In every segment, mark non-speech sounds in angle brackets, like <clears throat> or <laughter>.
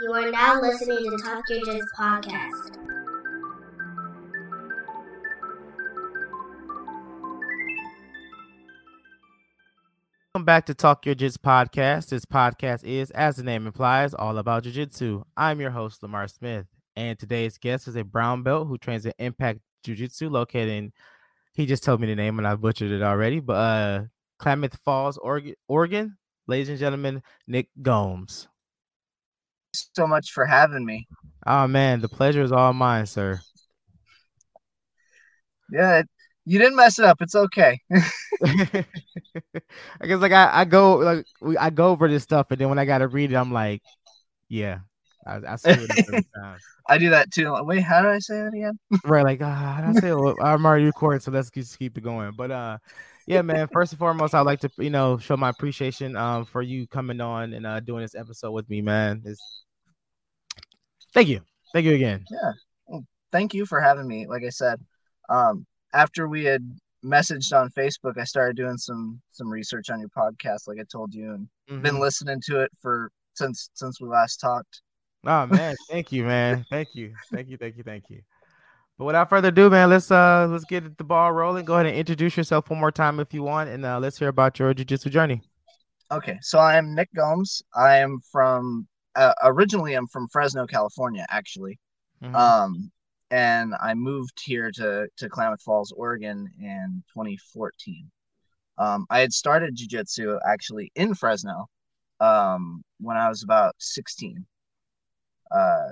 You are now listening to Talk Yo Jits podcast. Welcome back to Talk Your Jiu-Jitsu podcast. This podcast is, as the name implies, all about jiu-jitsu. I'm your host, Lamar Smith, and today's guest is a brown belt who trains at Impact Jiu-Jitsu, located in, he just told me the name and I butchered it already, but uh, Klamath Falls. Oregon. Ladies and gentlemen, Nik Gomez. So much for having me. Oh man, the pleasure is all mine, sir. Yeah, you didn't mess it up. It's okay. <laughs> I guess like I, I go like I go over this stuff, and then when I gotta read it, I'm like, yeah, I, I see it. <laughs> I do that too. Like, Wait, how did I say that again? <laughs> right? Like, ah, how did I say it? Well, I'm already recording, so let's just keep it going. But uh, yeah, man. First and foremost, I'd like to you know show my appreciation um for you coming on and uh doing this episode with me, man. It's thank you, thank you again. Yeah. Thank you for having me. Like I said, um, after we had messaged on Facebook, I started doing some some research on your podcast, like I told you, and been Mhm. listening to it for since since we last talked. Oh man, thank you, man. Thank you, thank you, thank you, thank you. But without further ado, man, let's uh let's get the ball rolling. Go ahead and introduce yourself one more time if you want, and uh, let's hear about your jiu-jitsu journey. Okay, so I am Nik Gomez. I am from uh, originally I'm from Fresno, California, actually. Mhm. Um, and I moved here to to Klamath Falls, Oregon, in 2014. Um, I had started jujitsu actually in Fresno, um, when I was about 16. Uh,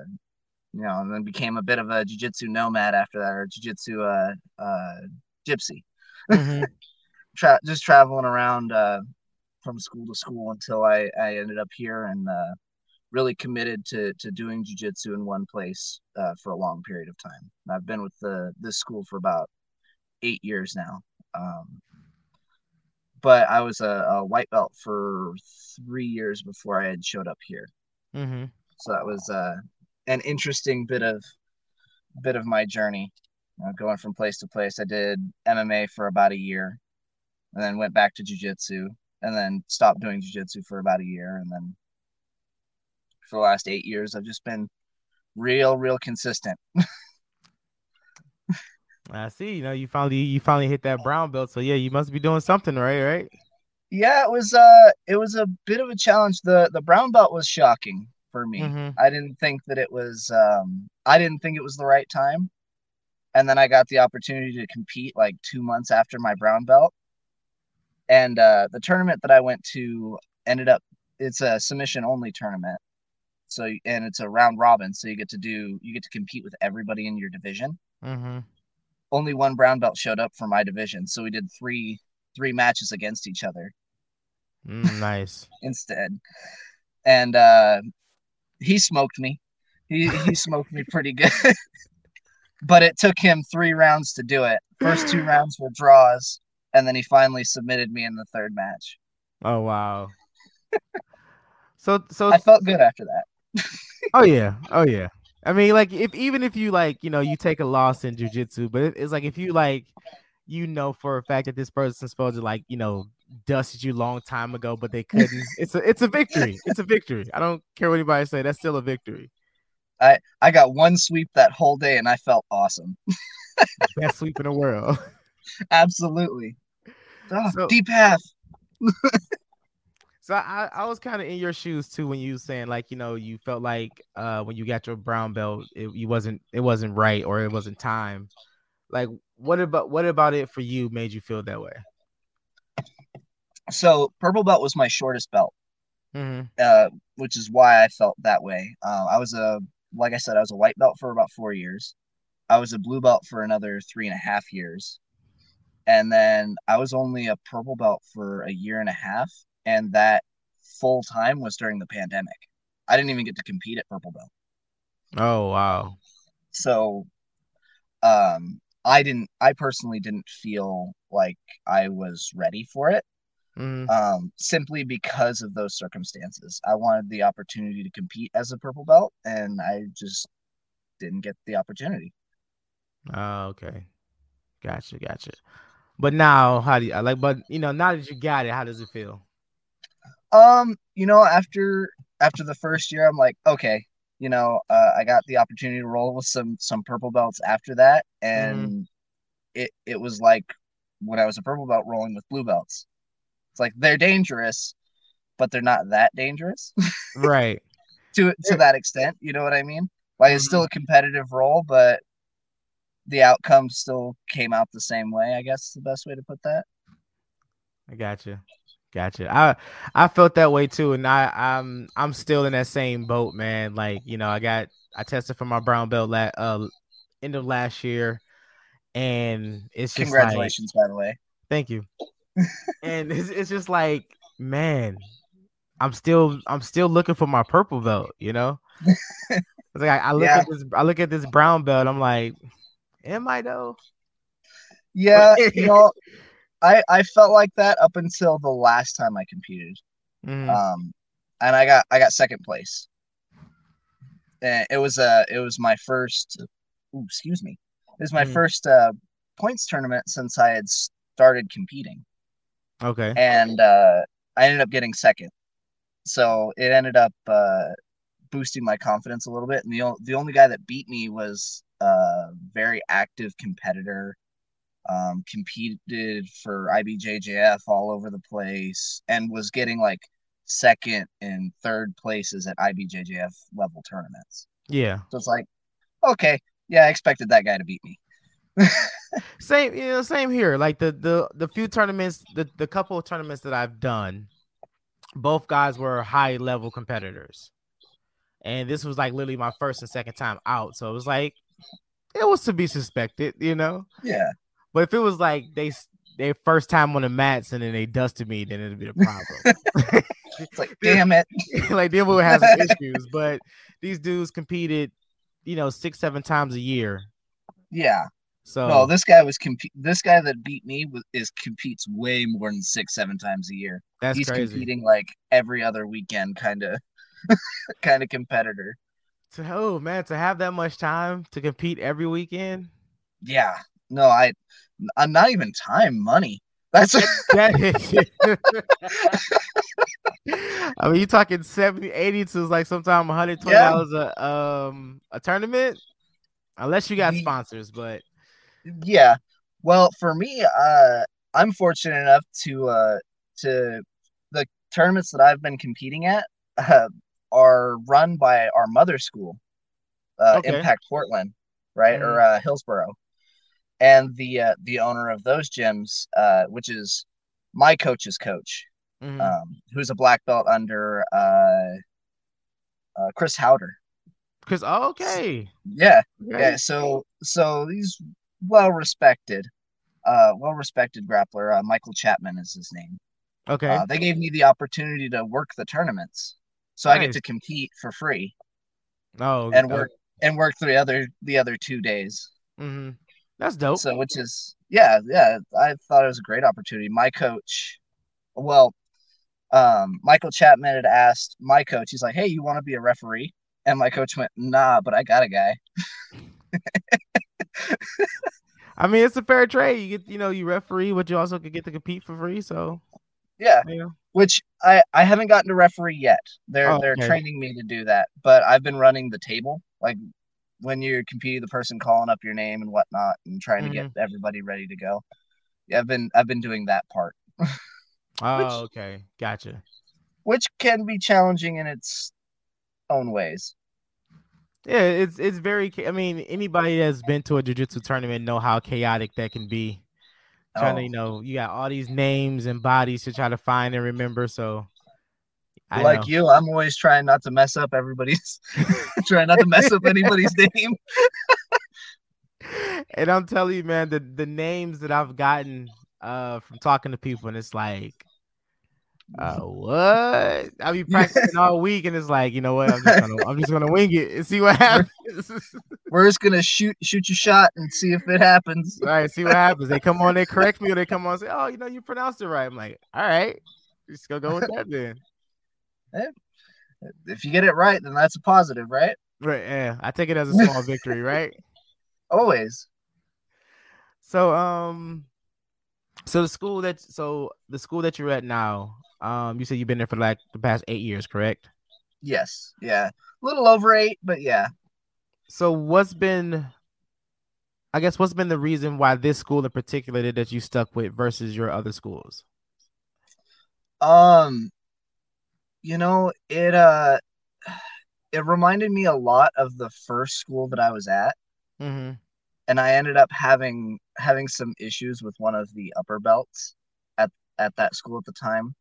you know, and then became a bit of a jujitsu nomad after that, or jujitsu uh, uh, gypsy. Mhm. <laughs> Tra- just traveling around uh, from school to school until I I ended up here and uh, really committed to to doing jujitsu in one place uh, for a long period of time. And I've been with the this school for about eight years now. Um, but I was a, a white belt for three years before I had showed up here. Mhm. So that was uh, an interesting bit of bit of my journey, you know, going from place to place. I did MMA for about a year, and then went back to jujitsu, and then stopped doing jujitsu for about a year, and then for the last eight years, I've just been real, real consistent. <laughs> I see. You know, you finally you finally hit that brown belt, so yeah, you must be doing something right, right? Yeah, it was uh, it was a bit of a challenge. the The brown belt was shocking for me. Mhm. I didn't think that it was um I didn't think it was the right time. And then I got the opportunity to compete like 2 months after my brown belt. And uh the tournament that I went to ended up it's a submission only tournament. So and it's a round robin, so you get to do you get to compete with everybody in your division. Mm-hmm. Only one brown belt showed up for my division, so we did 3 3 matches against each other Mm, nice. <laughs> instead. And uh he smoked me. He he <laughs> smoked me pretty good. <laughs> but it took him 3 rounds to do it. First two <gasps> rounds were draws and then he finally submitted me in the third match. Oh wow. So so I felt good after that. Oh yeah, oh yeah. I mean, like if even if you like, you know, you take a loss in jujitsu, but it's like if you like, you know for a fact that this person's supposed to like, you know, dusted you long time ago, but they <laughs> couldn't. it's a it's a victory. It's a victory. I don't care what anybody say. That's still a victory. I got one sweep that whole day and I felt awesome. <laughs> Best sweep in the world. <laughs> Absolutely. Oh, So- deep half. So I, I was kind of in your shoes too when you saying like you know you felt like uh when you got your brown belt it you wasn't it wasn't right or it wasn't time. Like what about what about it for you made you feel that way? So purple belt was my shortest belt. Mm-hmm. uh, which is why I felt that way. Uh, I was a, like I said, I was a white belt for about four years. I was a blue belt for another three and a half years. And then I was only a purple belt for a year and a half. And that full time was during the pandemic. I didn't even get to compete at purple belt. Oh wow. So um, I didn't, I personally didn't feel like I was ready for it. Mhm. um, simply because of those circumstances. I wanted the opportunity to compete as a purple belt, and I just didn't get the opportunity. Oh, okay. Gotcha, gotcha. But now, how do you like? But you know, now that you got it, how does it feel? Um, you know, after after the first year, I'm like, okay, you know, uh, I got the opportunity to roll with some some purple belts after that, and mm-hmm. it it was like when I was a purple belt rolling with blue belts. It's like they're dangerous, but they're not that dangerous. <laughs> right. to to that extent, you know what I mean? Like it's still mm-hmm. a competitive roll, but the outcome still came out the same way. I guess the best way to put that. I got you. Gotcha. I I felt that way too, and I I'm I'm still in that same boat, man. Like you know, I got I tested for my brown belt la- uh end of last year, and it's just congratulations, like, by the way. Thank you. <laughs> and it's it's just like, man, I'm still I'm still looking for my purple belt. You know, <laughs> it's like I, I look yeah. at this I look at this brown belt. I'm like, am I though? Yeah, you know, I I felt like that up until the last time I competed, mm. um, and I got I got second place. And it was uh it was my first. Ooh, excuse me. It was my mm. first uh, points tournament since I had started competing. Okay. And uh, I ended up getting second, so it ended up uh, boosting my confidence a little bit. And the the only guy that beat me was a very active competitor um, competed for IBJJF all over the place and was getting like second and third places at IBJJF level tournaments. Yeah. So it's like, okay, yeah, I expected that guy to beat me. <laughs> same, you know, same here. Like the the the few tournaments, the the couple of tournaments that I've done, both guys were high level competitors, and this was like literally my first and second time out. So it was like, it was to be suspected, you know. Yeah. But if it was like they their first time on the mats and then they dusted me, then it'd be a problem. it's <laughs> like, damn it. <laughs> like they would have some issues. But these dudes competed, you know, six, seven times a year. Yeah. So no, this guy was compete. This guy that beat me was, is competes way more than six, seven times a year. That's He's crazy. competing like every other weekend, kind of, <laughs> kind of competitor. So, oh man, to have that much time to compete every weekend. Yeah, no, I, I'm not even time, money. That's <laughs> I mean, you talking 70, 80 to like sometime 120 dollars yeah. a um a tournament, unless you got sponsors. But yeah, well, for me, uh, I'm fortunate enough to uh to the tournaments that I've been competing at uh, are run by our mother school, uh, okay. Impact Portland, right, mm. or uh, Hillsboro and the uh, the owner of those gyms, uh, which is my coach's coach, mm-hmm. um, who's a black belt under uh, uh Chris Haueter. Because oh, okay, yeah, yeah. So so he's well respected, uh, well respected grappler. Uh, Michael Chapman is his name. Okay. They gave me the opportunity to work the tournaments, so nice. I get to compete for free. Oh, and work and work the other the other two days. Mm-hmm. That's dope. So, which is, yeah, yeah, I thought it was a great opportunity. My coach, well, um, Michael Chapman had asked my coach, he's like, hey, you want to be a referee? And my coach went, nah, but I got a guy. <laughs> I mean, it's a fair trade. You get, you know, you referee, but you also could get to compete for free. So, yeah. Which I I haven't gotten to referee yet. They're oh, they're training me to do that, but I've been running the table. Like when you're competing, the person calling up your name and whatnot, and trying mm-hmm. to get mm-hmm. everybody ready to go. Yeah, I've been I've been doing that part. <laughs> oh, which, okay, gotcha. Which can be challenging in its own ways. Yeah, it's it's very. I mean, anybody that's been to a jiu-jitsu tournament know how chaotic that can be. Trying oh. to, you know, you got all these names and bodies to try to find and remember. So I like know. you, I'm always trying not to mess up everybody's, <laughs> trying not to mess up anybody's name. <laughs> and I'm telling you, man, the the names that I've gotten uh from talking to people, and it's like, uh, what? I'll be <laughs> practicing all week, and it's like, you know what? I'm just gonna, I'm just gonna wing it and see what happens. We're just gonna shoot, shoot your shot and see if it happens. All right, see what happens. They come on, they correct me, or they come on and say, oh, you know, you pronounced it right. I'm like, all right, just go go with that then if you get it right, then that's a positive, right? Right. Yeah. I take it as a small victory, <laughs> right? Always. So, um, so the school that so the school that you're at now, um, you said you've been there for like the past eight years, correct? Yes, yeah, a little over eight, but yeah. So what's been I guess what's been the reason why this school in particular that you stuck with versus your other schools? Um, you know, it uh, it reminded me a lot of the first school that I was at, Mm-hmm. and I ended up having having some issues with one of the upper belts at at that school at the time.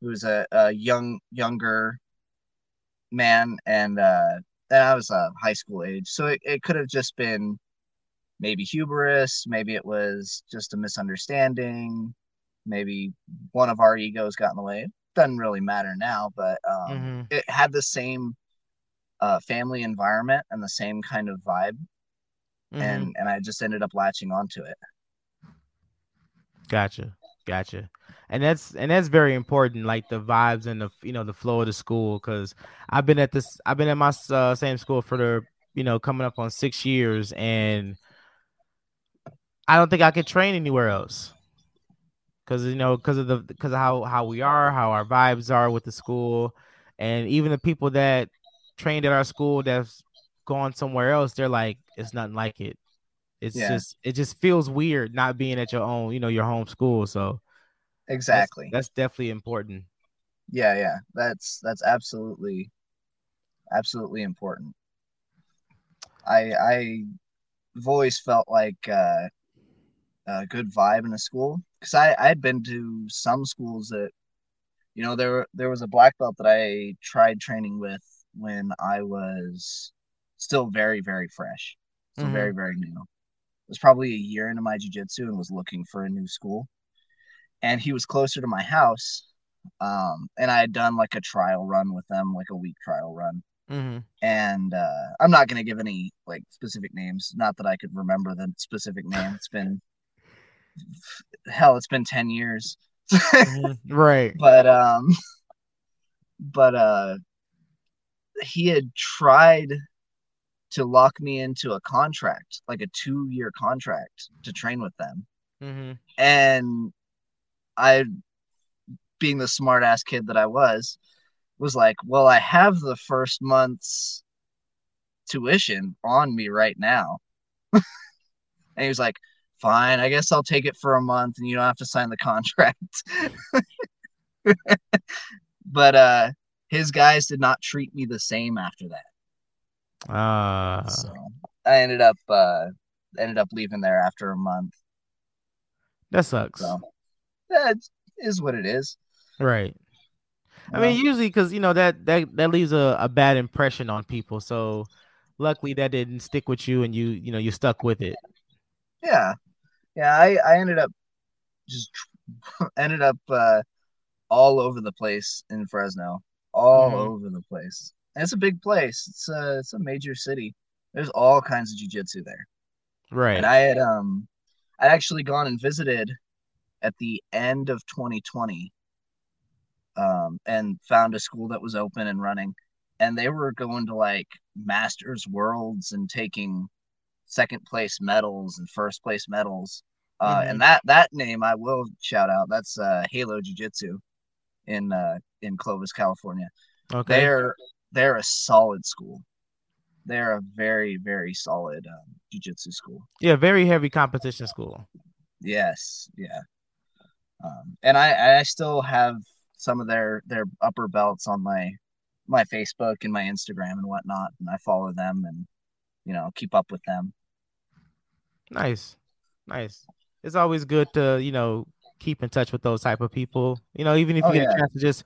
Who was a, a young younger man, and uh, and I was uh, high school age, so it, it could have just been maybe hubris, maybe it was just a misunderstanding, maybe one of our egos got in the way. Doesn't really matter now, but um, Mhm. it had the same uh, family environment and the same kind of vibe, Mhm. and and I just ended up latching onto it. Gotcha, gotcha, and that's and that's very important, like the vibes and the you know the flow of the school. Because I've been at this, I've been at my uh, same school for the you know coming up on six years, and I don't think I could train anywhere else. Because you know, because of the because of how how we are, how our vibes are with the school, and even the people that trained at our school that's gone somewhere else, they're like, it's nothing like it. It's Yeah. just it just feels weird not being at your own, you know, your home school. So that's- Exactly. that's, definitely important. yeah, yeah. That's that's absolutely absolutely important. I I have always felt like uh, a good vibe in a school because I I had been to some schools that you know there there was a black belt that I tried training with when I was still very very fresh, still Mhm. very very new. It was probably a year into my jujitsu and was looking for a new school, and he was closer to my house, um, and I had done like a trial run with them, like a week trial run hmm and uh, I'm not going to give any like specific names. Not that I could remember the specific name. It's been hell, it's been ten years. Right. <laughs> but um, but uh, he had tried to lock me into a contract, like a two-year contract, to train with them, hmm and I, being the smart-ass kid that I was, was like, "Well, I have the first month's tuition on me right now." <laughs> and he was like, "Fine, I guess I'll take it for a month, and you don't have to sign the contract." <laughs> but uh, his guys did not treat me the same after that, Uh, so I ended up uh, ended up leaving there after a month. that sucks. So that is what it is. Right. I mean, usually because you know that that that leaves a, a bad impression on people. So luckily that didn't stick with you, and you you know you stuck with it. yeah, yeah. I I ended up just <laughs> ended up uh, all over the place in Fresno, all Mhm. over the place. And it's a big place. It's a it's a major city. There's all kinds of jujitsu there. Right. And I had um I'd actually gone and visited at the end of 2020 um and found a school that was open and running and they were going to like masters worlds and taking second place medals and first place medals uh Mhm. and that that name I will shout out that's uh Halo Jiu-Jitsu in uh in Clovis California okay. they're they're a solid school they're a very very solid um, jiu-jitsu school Yeah. Very heavy competition school. Yes, yeah. Um, and I, I still have some of their their upper belts on my my Facebook and my Instagram and whatnot, and I follow them and you know keep up with them. Nice. Nice. It's always good to you know keep in touch with those type of people. You know, even if you Oh, get yeah. a chance to just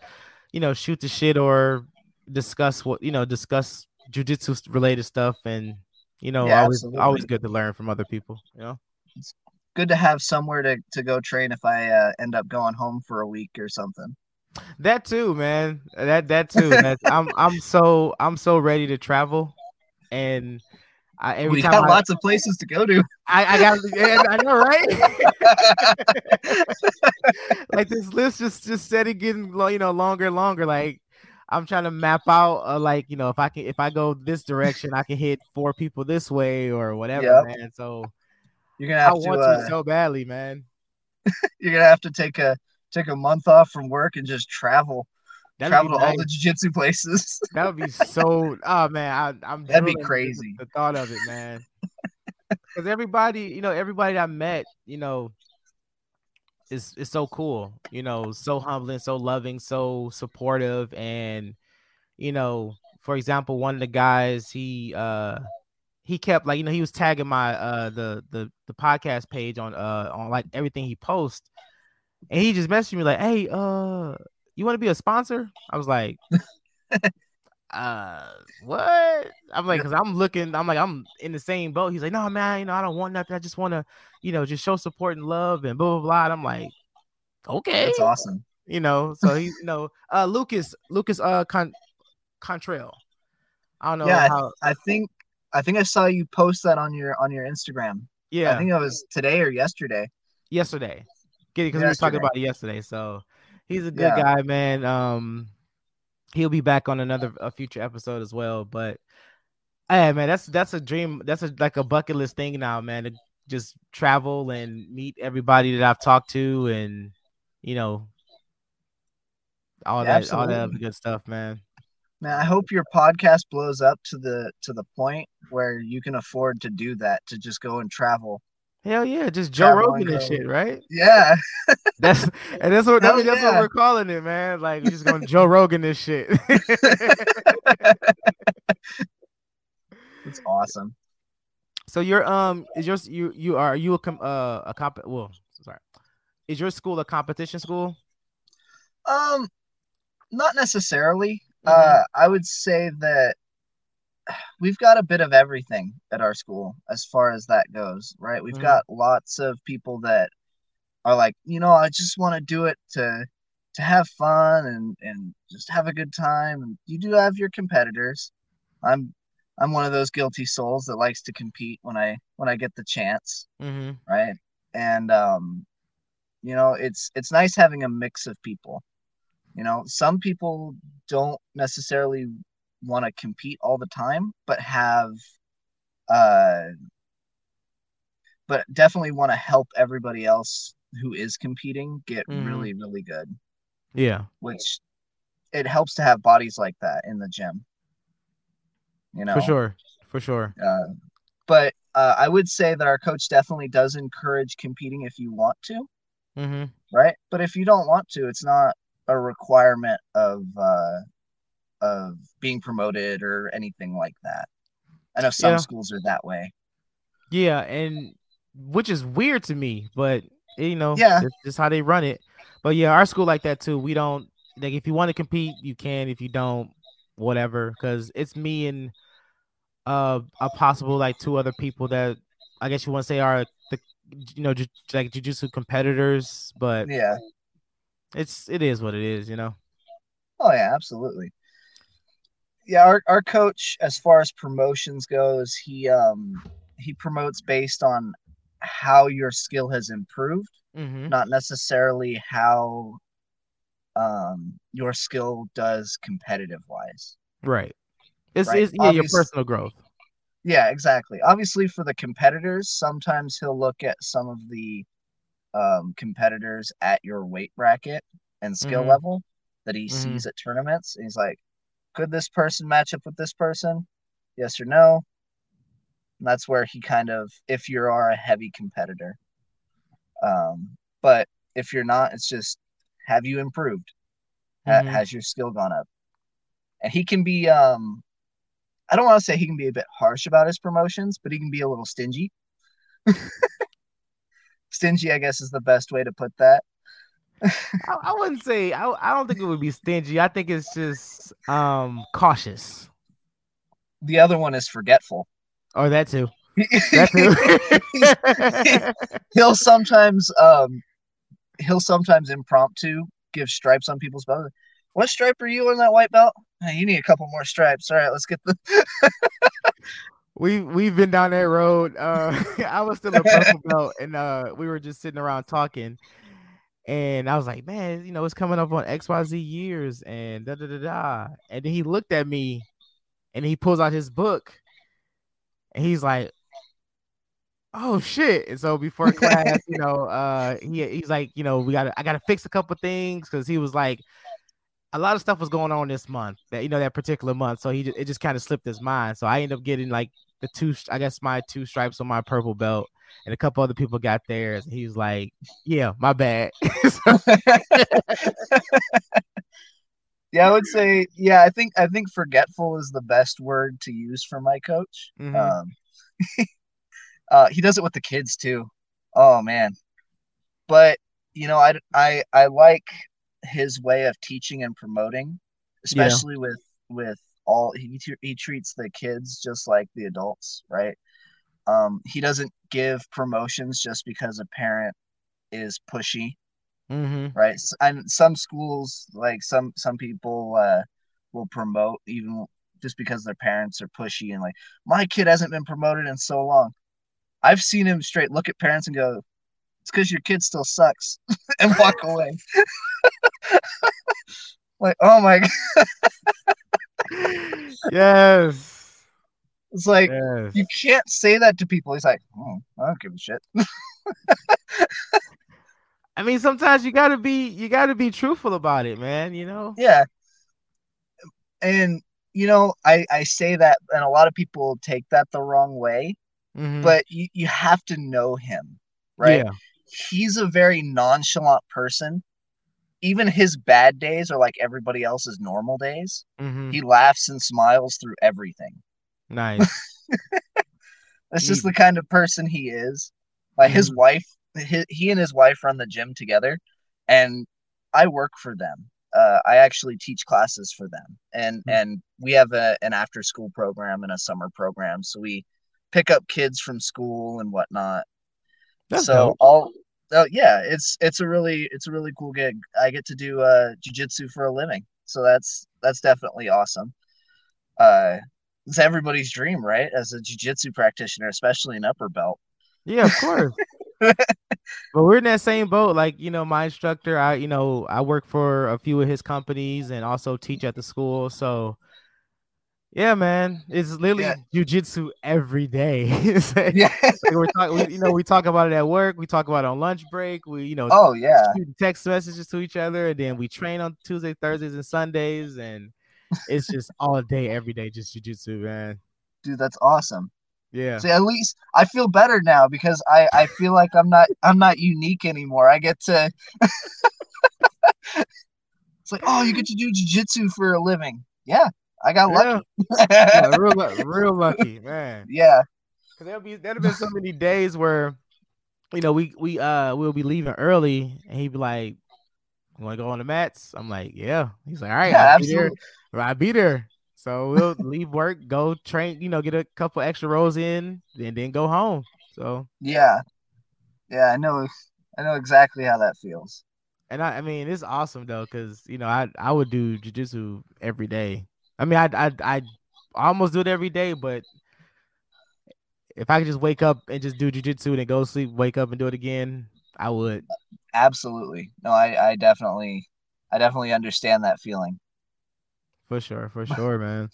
you know shoot the shit or discuss what you know discuss jujitsu related stuff and you know Yeah, always always absolutely. good to learn from other people. You know. it's Good to have somewhere to, to go train if I uh, end up going home for a week or something. That too, man. That that too. I'm I'm so I'm so ready to travel, and I, every we time got I, lots of places to go to. I, I got <laughs> I know right. <laughs> like this list just just said it getting you know longer and longer. Like I'm trying to map out uh, like you know if I can if I go this direction I can hit four people this way or whatever, Yep. man. So You're gonna I have to want uh, to so badly, man. <laughs> you're gonna have to take a take a month off from work and just travel. That'd travel to all the jiu-jitsu places. <laughs> That would be <laughs> so. Oh man, I, I'm. That'd be crazy. The thought of it, man. <laughs> Because everybody, you know, everybody I met, you know, is is so cool. You know, so humbling, so loving, so supportive, and you know, for example, one of the guys, he uh he kept like you know he was tagging my uh the the the podcast page on uh on like everything he posts, and he just messaged me like, hey, uh, you want to be a sponsor? I was like <laughs> uh what? I'm like because i'm looking i'm like i'm in the same boat. He's like no man you know i don't want nothing. I just want to you know just show support and love and blah blah blah. And i'm like okay. That's awesome. you know so he's you know uh lucas lucas uh Con- contrail i don't know Yeah, how I think I think I saw you post that on your on your Instagram. yeah. I think it was today or yesterday. yesterday. Get it because we were talking about it yesterday so he's a good Yeah. guy man um he'll be back on another a future episode as well but hey man that's that's a dream that's a like a bucket list thing now man to just travel and meet everybody that i've talked to and you know all Yeah, that all that good stuff man Man, I hope your podcast blows up to the to the point where you can afford to do that to just go and travel. Hell yeah just joe rogan and shit right Yeah, <laughs> that's and that's what I Hell mean, that's what we're calling it man like we're just gonna joe rogan this shit it's awesome. <laughs> So you're um is yours you you are you a com- uh a comp well sorry is your school a competition school? Um, not necessarily. Mhm. Uh, I would say that we've got a bit of everything at our school as far as that goes, right? We've Mhm. got lots of people that are like, you know, I just want to do it to to have fun and and just have a good time. And you do have your competitors. I'm I'm one of those guilty souls that likes to compete when I when I get the chance Mm-hmm. right? And um, you know, it's it's nice having a mix of people. You know, some people don't necessarily want to compete all the time, but have uh but definitely want to help everybody else who is competing get Mhm. really, really good, Yeah. which it helps to have bodies like that in the gym. You know, For sure. For sure. uh, but uh, I would say that our coach definitely does encourage competing if you want to, Mm-hmm. right? But if you don't want to, it's not a requirement of uh, of being promoted or anything like that. I know some Yeah. schools are that way. Yeah, and which is weird to me, but you know, Yeah. it's just how they run it. But yeah, our school like that too. We don't like if you want to compete, you can. If you don't, whatever. Because it's me and uh a possible like two other people that I guess you want to say are the you know ju- like jujitsu competitors, but Yeah. it's it is what it is, you know. Oh yeah, absolutely. Yeah, our, our coach, as far as promotions goes, he um he promotes based on how your skill has improved. Mm-hmm. not necessarily how um your skill does competitive wise. Right. It's, Right. it's yeah, your personal growth. Yeah, exactly. Obviously for the competitors, sometimes he'll look at some of the um competitors at your weight bracket and skill Mhm. level that he Mhm. sees at tournaments. And he's like, could this person match up with this person? Yes or no? And that's where he kind of if you are a heavy competitor. Um, but if you're not, it's just have you improved? Ha- Mhm. has your skill gone up? And he can be um I don't want to say he can be a bit harsh about his promotions, but he can be a little stingy. <laughs> stingy, I guess, is the best way to put that. I, I wouldn't say I, I don't think it would be stingy. I think it's just um cautious. The other one is forgetful. Or that too. That too. <laughs> he'll sometimes um he'll sometimes impromptu give stripes on people's belts. What stripe are you on that white belt? Hey, you need a couple more stripes. All right, let's get the <laughs> we we've been down that road. Uh <laughs> I was still a purple belt and uh we were just sitting around talking and I was like, man, you know, it's coming up on XYZ years and da da da da. And then he looked at me and he pulls out his book and he's like, Oh shit. And so before class, you know, uh he he's like, you know, we gotta I gotta fix a couple things because he was like a lot of stuff was going on this month that you know that particular month. So he it just kind of slipped his mind. So I ended up getting like the two, I guess my two stripes on my purple belt, and a couple other people got theirs. And was like, "Yeah, my bad." <laughs> <laughs> yeah, I would say, yeah, I think I think forgetful is the best word to use for my coach. Mhm. Um, <laughs> uh, he does it with the kids too. Oh man, but you know, I I I like his way of teaching and promoting, especially with with all he he treats the kids just like the adults, right? Um, he doesn't give promotions just because a parent is pushy hmm right? And some schools like some some people uh will promote even just because their parents are pushy and like my kid hasn't been promoted in so long. I've seen him straight look at parents and go it's because your kid still sucks <laughs> and walk <laughs> away. <laughs> Like oh my god. Yes, it's like yes. you can't say that to people he's like oh, i don't give a shit <laughs> I mean, sometimes you gotta be you gotta be truthful about it, man. You know. yeah and you know i i say that and a lot of people take that the wrong way Mhm. but you, you have to know him right Yeah. he's a very nonchalant person even his bad days are like everybody else's normal days hmm he laughs and smiles through everything Nice. <laughs> that's just Mm. the kind of person he is like his Mhm. wife his, he and his wife run the gym together and i work for them uh, i actually teach classes for them and Mm. and we have a, an after school program and a summer program so we pick up kids from school and whatnot That's so dope. all oh yeah it's it's a really it's a really cool gig i get to do uh jiu-jitsu for a living so that's that's definitely awesome uh it's everybody's dream right as a jiu-jitsu practitioner especially an upper belt Yeah, of course. <laughs> but we're in that same boat. Like, you know, my instructor, I, you know, I work for a few of his companies and also teach at the school. So yeah, man, it's literally Yeah. jujitsu every day. <laughs> Like- yeah like we're talking, we, you know, we talk about it at work, we talk about it on lunch break, we, you know, oh yeah text messages to each other, and then we train on Tuesday, Thursdays, and Sundays, and it's just all day, every day, just jujitsu, man. dude that's awesome Yeah. See, at least I feel better now because I I feel like I'm not I'm not unique anymore. I get to. <laughs> it's like, oh, you get to do jujitsu for a living. Yeah, I got lucky. yeah, <laughs> real, real lucky, man. yeah, Cause there'll be there'll been so many days where, you know, we we uh we'll be leaving early, and he'd be like, "You want to go on the mats?" I'm like, "Yeah." He's like, "All right, yeah, I'll be I'll be there." So we'll leave work, go train, you know, get a couple extra rows in, and then go home. So, Yeah, yeah, I know. I know exactly how that feels. and I, I mean, it's awesome though, cause you know, I I would do jujitsu every day. I mean, I I I almost do it every day, but if I could just wake up and just do jujitsu and then go to sleep, wake up and do it again, I would. Absolutely. No, I I definitely I definitely understand that feeling. For sure, for <laughs> sure, man.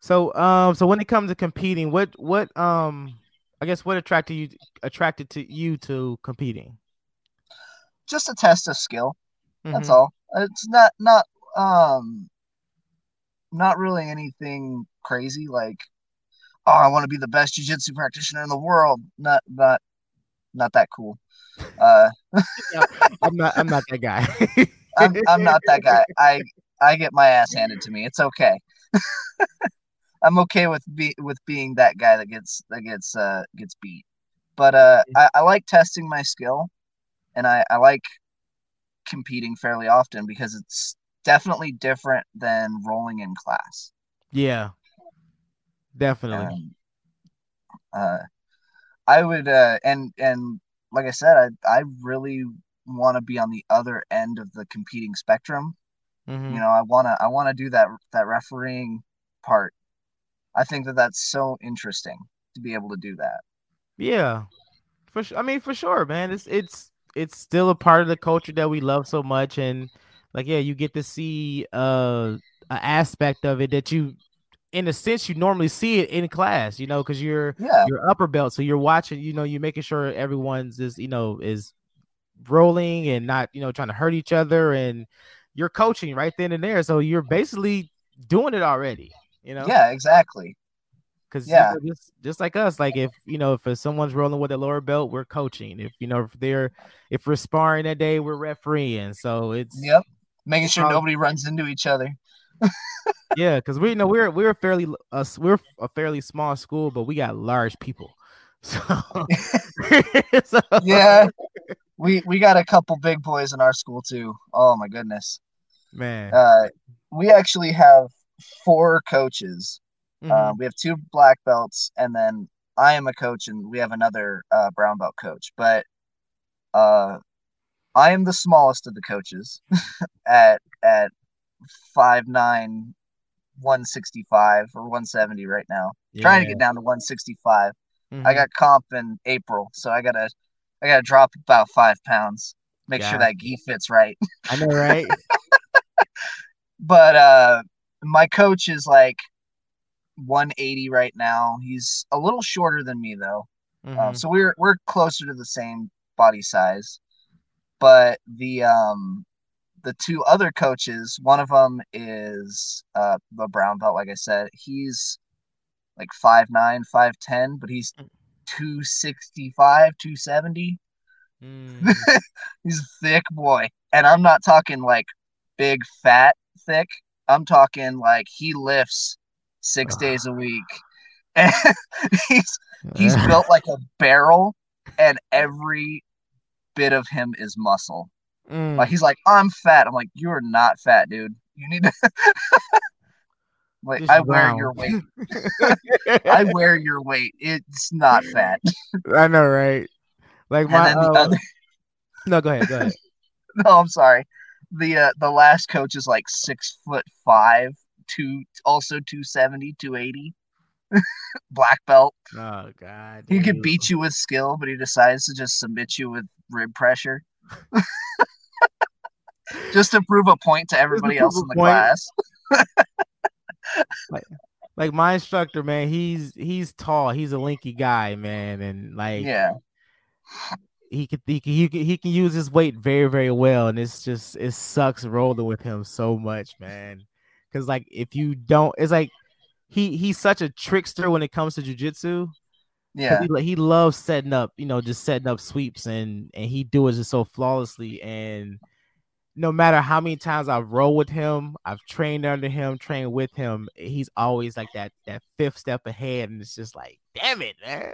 so, um, so when it comes to competing, what, what, um, I guess what attracted you, attracted to you to competing? Just a test of skill. That's Mhm. all. It's not not um not really anything crazy like oh I want to be the best jiu-jitsu practitioner in the world. Not not not that cool. Uh <laughs> I'm not, I'm not that guy. I'm I'm not that guy. <laughs> I I get my ass handed to me. It's okay. <laughs> I'm okay with be with being that guy that gets that gets uh gets beat. But uh I, I like testing my skill and I, I like competing fairly often because it's definitely different than rolling in class. yeah, definitely. Uh, I would, uh, and and like I said, I I really want to be on the other end of the competing spectrum. Mhm. You know, I wanna I wanna do that that refereeing part. I think that that's so interesting to be able to do that. Yeah, for sure. I mean, for sure, man. It's it's it's still a part of the culture that we love so much, and like, yeah, you get to see uh an aspect of it that you, in a sense, you normally see it in class. You know, because you're Yeah, your upper belt, so you're watching. You know, you're making sure everyone's is you know is rolling and not you know trying to hurt each other, and you're coaching right then and there. So you're basically doing it already. You know? Yeah, exactly. Because Yeah. you know, just just like us, like if you know if someone's rolling with a lower belt, we're coaching. If you know if they're if we're sparring that day, we're refereeing. So it's Yep. Making sure Um, nobody runs into each other. <laughs> yeah, because we know we're we're fairly uh, we're a fairly small school, but we got large people. <laughs> So, <laughs> so Yeah. we we got a couple big boys in our school too. Oh my goodness. Man, Uh we actually have four coaches. Mhm. Uh, we have two black belts, and then I am a coach, and we have another uh, brown belt coach. But uh, I am the smallest of the coaches <laughs> at at five nine, one sixty five or one seventy right now. Trying to get down to one sixty five. I got comp in April, so I gotta I gotta drop about five pounds. Make sure that gi fits right. I know, right? <laughs> but uh my coach is like 180 right now. He's a little shorter than me though. Um, Mhm. so we're we're closer to the same body size. But the um the two other coaches, one of them is uh the brown belt like I said. He's like 5'9, 5'10, but he's 265, 270. Mm. <laughs> He's a thick boy. And I'm not talking like big fat thick. I'm talking like he lifts six Ugh. days a week. <laughs> And he's he's built like a barrel and every bit of him is muscle. Mm. Like he's like, I'm fat. I'm like, you're not fat, dude. You need to <laughs> like Just I wear round. your weight. <laughs> I wear your weight. It's not fat. I know, right? Like my the uh, other no, go ahead, go ahead. no, I'm sorry. The uh, the last coach is like six foot five, two also 270, 280. <laughs> Black belt. Oh God, He could beat you with skill, but he decides to just submit you with rib pressure. <laughs> just to prove a point to everybody else in the point. class. <laughs> like my instructor, man. He's he's tall. He's a lanky guy, man, and like Yeah. He could he can, he can he can use his weight very very well, and it's just it sucks rolling with him so much, man. Because like if you don't, it's like he he's such a trickster when it comes to jujitsu. Yeah. He, he loves setting up, you know, just setting up sweeps and and he do it just so flawlessly. And no matter how many times I've rolled with him, I've trained under him, trained with him, he's always like that that fifth step ahead, and it's just like, damn it, man.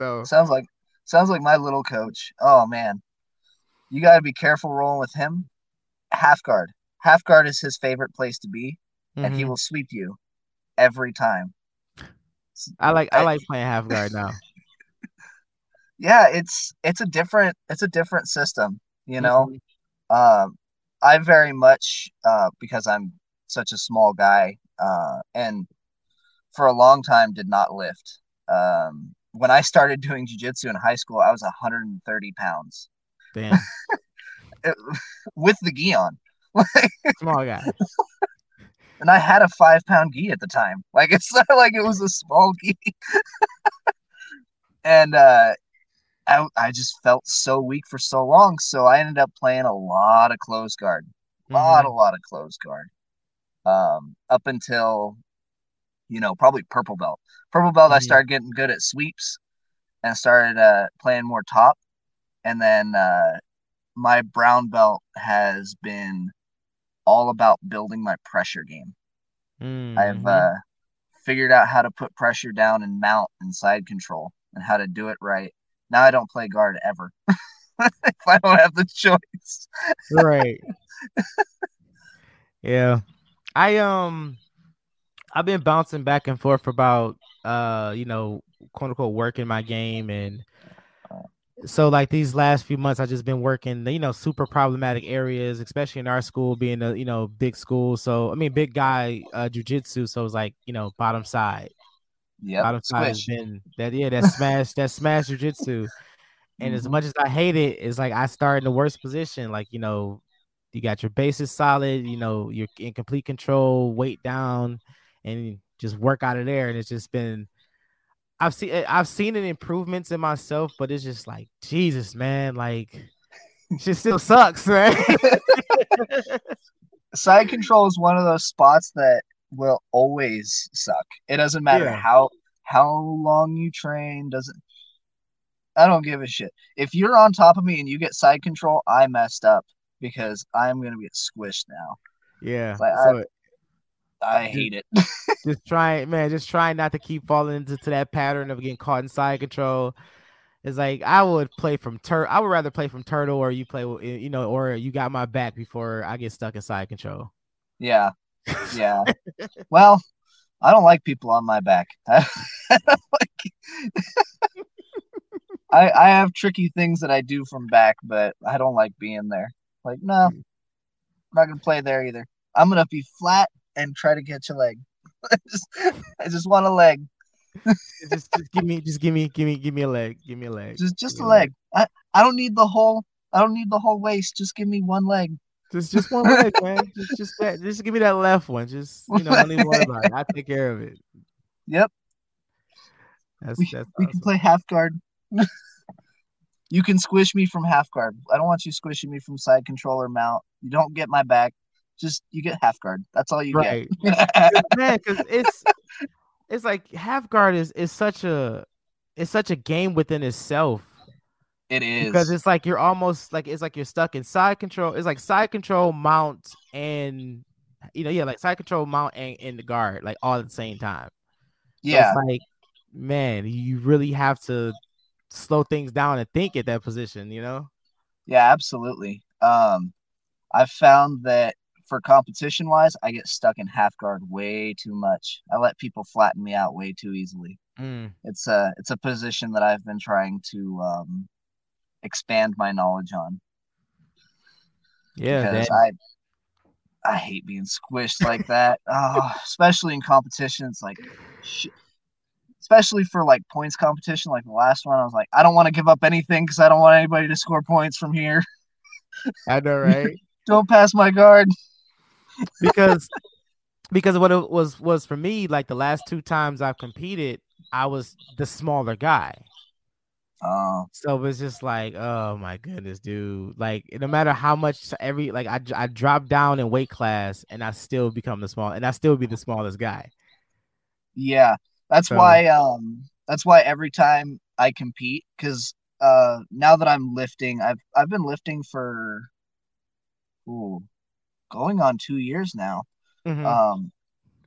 So Sounds like sounds like my little coach. Oh man. You gotta be careful rolling with him. Half guard. Half guard is his favorite place to be, and he mhm. will sweep you every time. I like I like playing half guard now. <laughs> Yeah, it's it's a different it's a different system, you know. Mhm. Um, I very much uh, because I'm such a small guy uh, and for a long time did not lift. Um, when I started doing jujitsu in high school, I was 130 pounds Damn, <laughs> with the gi on, <laughs> small guy. <laughs> and I had a five pound gi at the time. Like it's not like it was a small gi, and uh, I I just felt so weak for so long, so I ended up playing a lot of close guard. lot, Mhm. a lot of close guard. Um, up until, you know, probably purple belt. Purple belt, I Mhm. started getting good at sweeps and started uh, playing more top. And then uh, my brown belt has been all about building my pressure game. I've Mhm. uh, figured out how to put pressure down and mount and side control and how to do it right. Now I don't play guard ever <laughs> if I don't have the choice. right. <laughs> yeah. I um I've been bouncing back and forth about uh, you know, quote unquote working my game and so like these last few months I've just been working, you know, super problematic areas, especially in our school being a, you know, big school. So I mean big guy uh jujitsu, so it's like, you know, bottom side. Yep. bottom side has been that yeah, that smash that smash jujitsu. And as Mhm. much as I hate it, it's like I start in the worst position. Like, you know, you got your bases solid, you know, you're in complete control, weight down, and just work out of there. And it's just been I've seen eh, I've seen it improvements in myself, but it's just like Jesus, man, like <laughs> shit still sucks, man. <laughs> side control is one of those spots that will always suck. It doesn't matter Yeah. how how long you train. Doesn't I don't give a shit. If you're on top of me and you get side control, I messed up because I'm gonna get squished now. Yeah. Like, so I hate it. <laughs> just trying, man, just trying not to keep falling into to that pattern of getting caught in side control. It's like I would play from tur. I would rather play from turtle, or you play, you know, or you got my back before I get stuck in side control. Yeah, yeah. <laughs> well, I don't like people on my back. <laughs> I, I I have tricky things that I do from back, but I don't like being there. Like, no, I'm not gonna play there either. I'm gonna be flat and try to get your leg. <laughs> I just, I just want a leg, just, just give me, just give me, give me, give me a leg, give me a leg, just just a me leg. I I don't need the whole. I don't need the whole waist. Just give me one leg. just, just one leg, man. <laughs> Just, just that, just give me that left one. Just, you know, don't even worry about it. I take care of it. Yep, That's, we, that's we can play half guard. <laughs> you can squish me from half guard. I don't want you squishing me from side control or mount. You don't get my back. Just you get half guard. That's all you right. get. <laughs> man because it's it's like half guard is is such a it's such a game within itself it is. because it's like you're almost like it's like you're stuck in side control it's like side control mount and you know yeah like side control mount and in the guard like all at the same time So yeah, it's like man you really have to slow things down and think at that position you know yeah, absolutely. Um, I've found that for competition wise, I get stuck in half guard way too much. I let people flatten me out way too easily. Mm, It's a it's a position that I've been trying to um, expand my knowledge on. yeah because that, I I hate being squished like <laughs> that. Oh, especially in competition, it's like, sh- especially for like points competition, like the last one. I was like, I don't want to give up anything because I don't want anybody to score points from here. i know <laughs> right Don't pass my guard. Because because what it was was for me like the last two times I've competed, I was the smaller guy. Oh, So it was just like, oh my goodness, dude! Like no matter how much every like I I drop down in weight class and I still become the small and I still be the smallest guy. yeah. That's So- why. Um, that's why every time I compete, because uh, now that I'm lifting, I've I've been lifting for, ooh, going on two years now. Mhm. Um,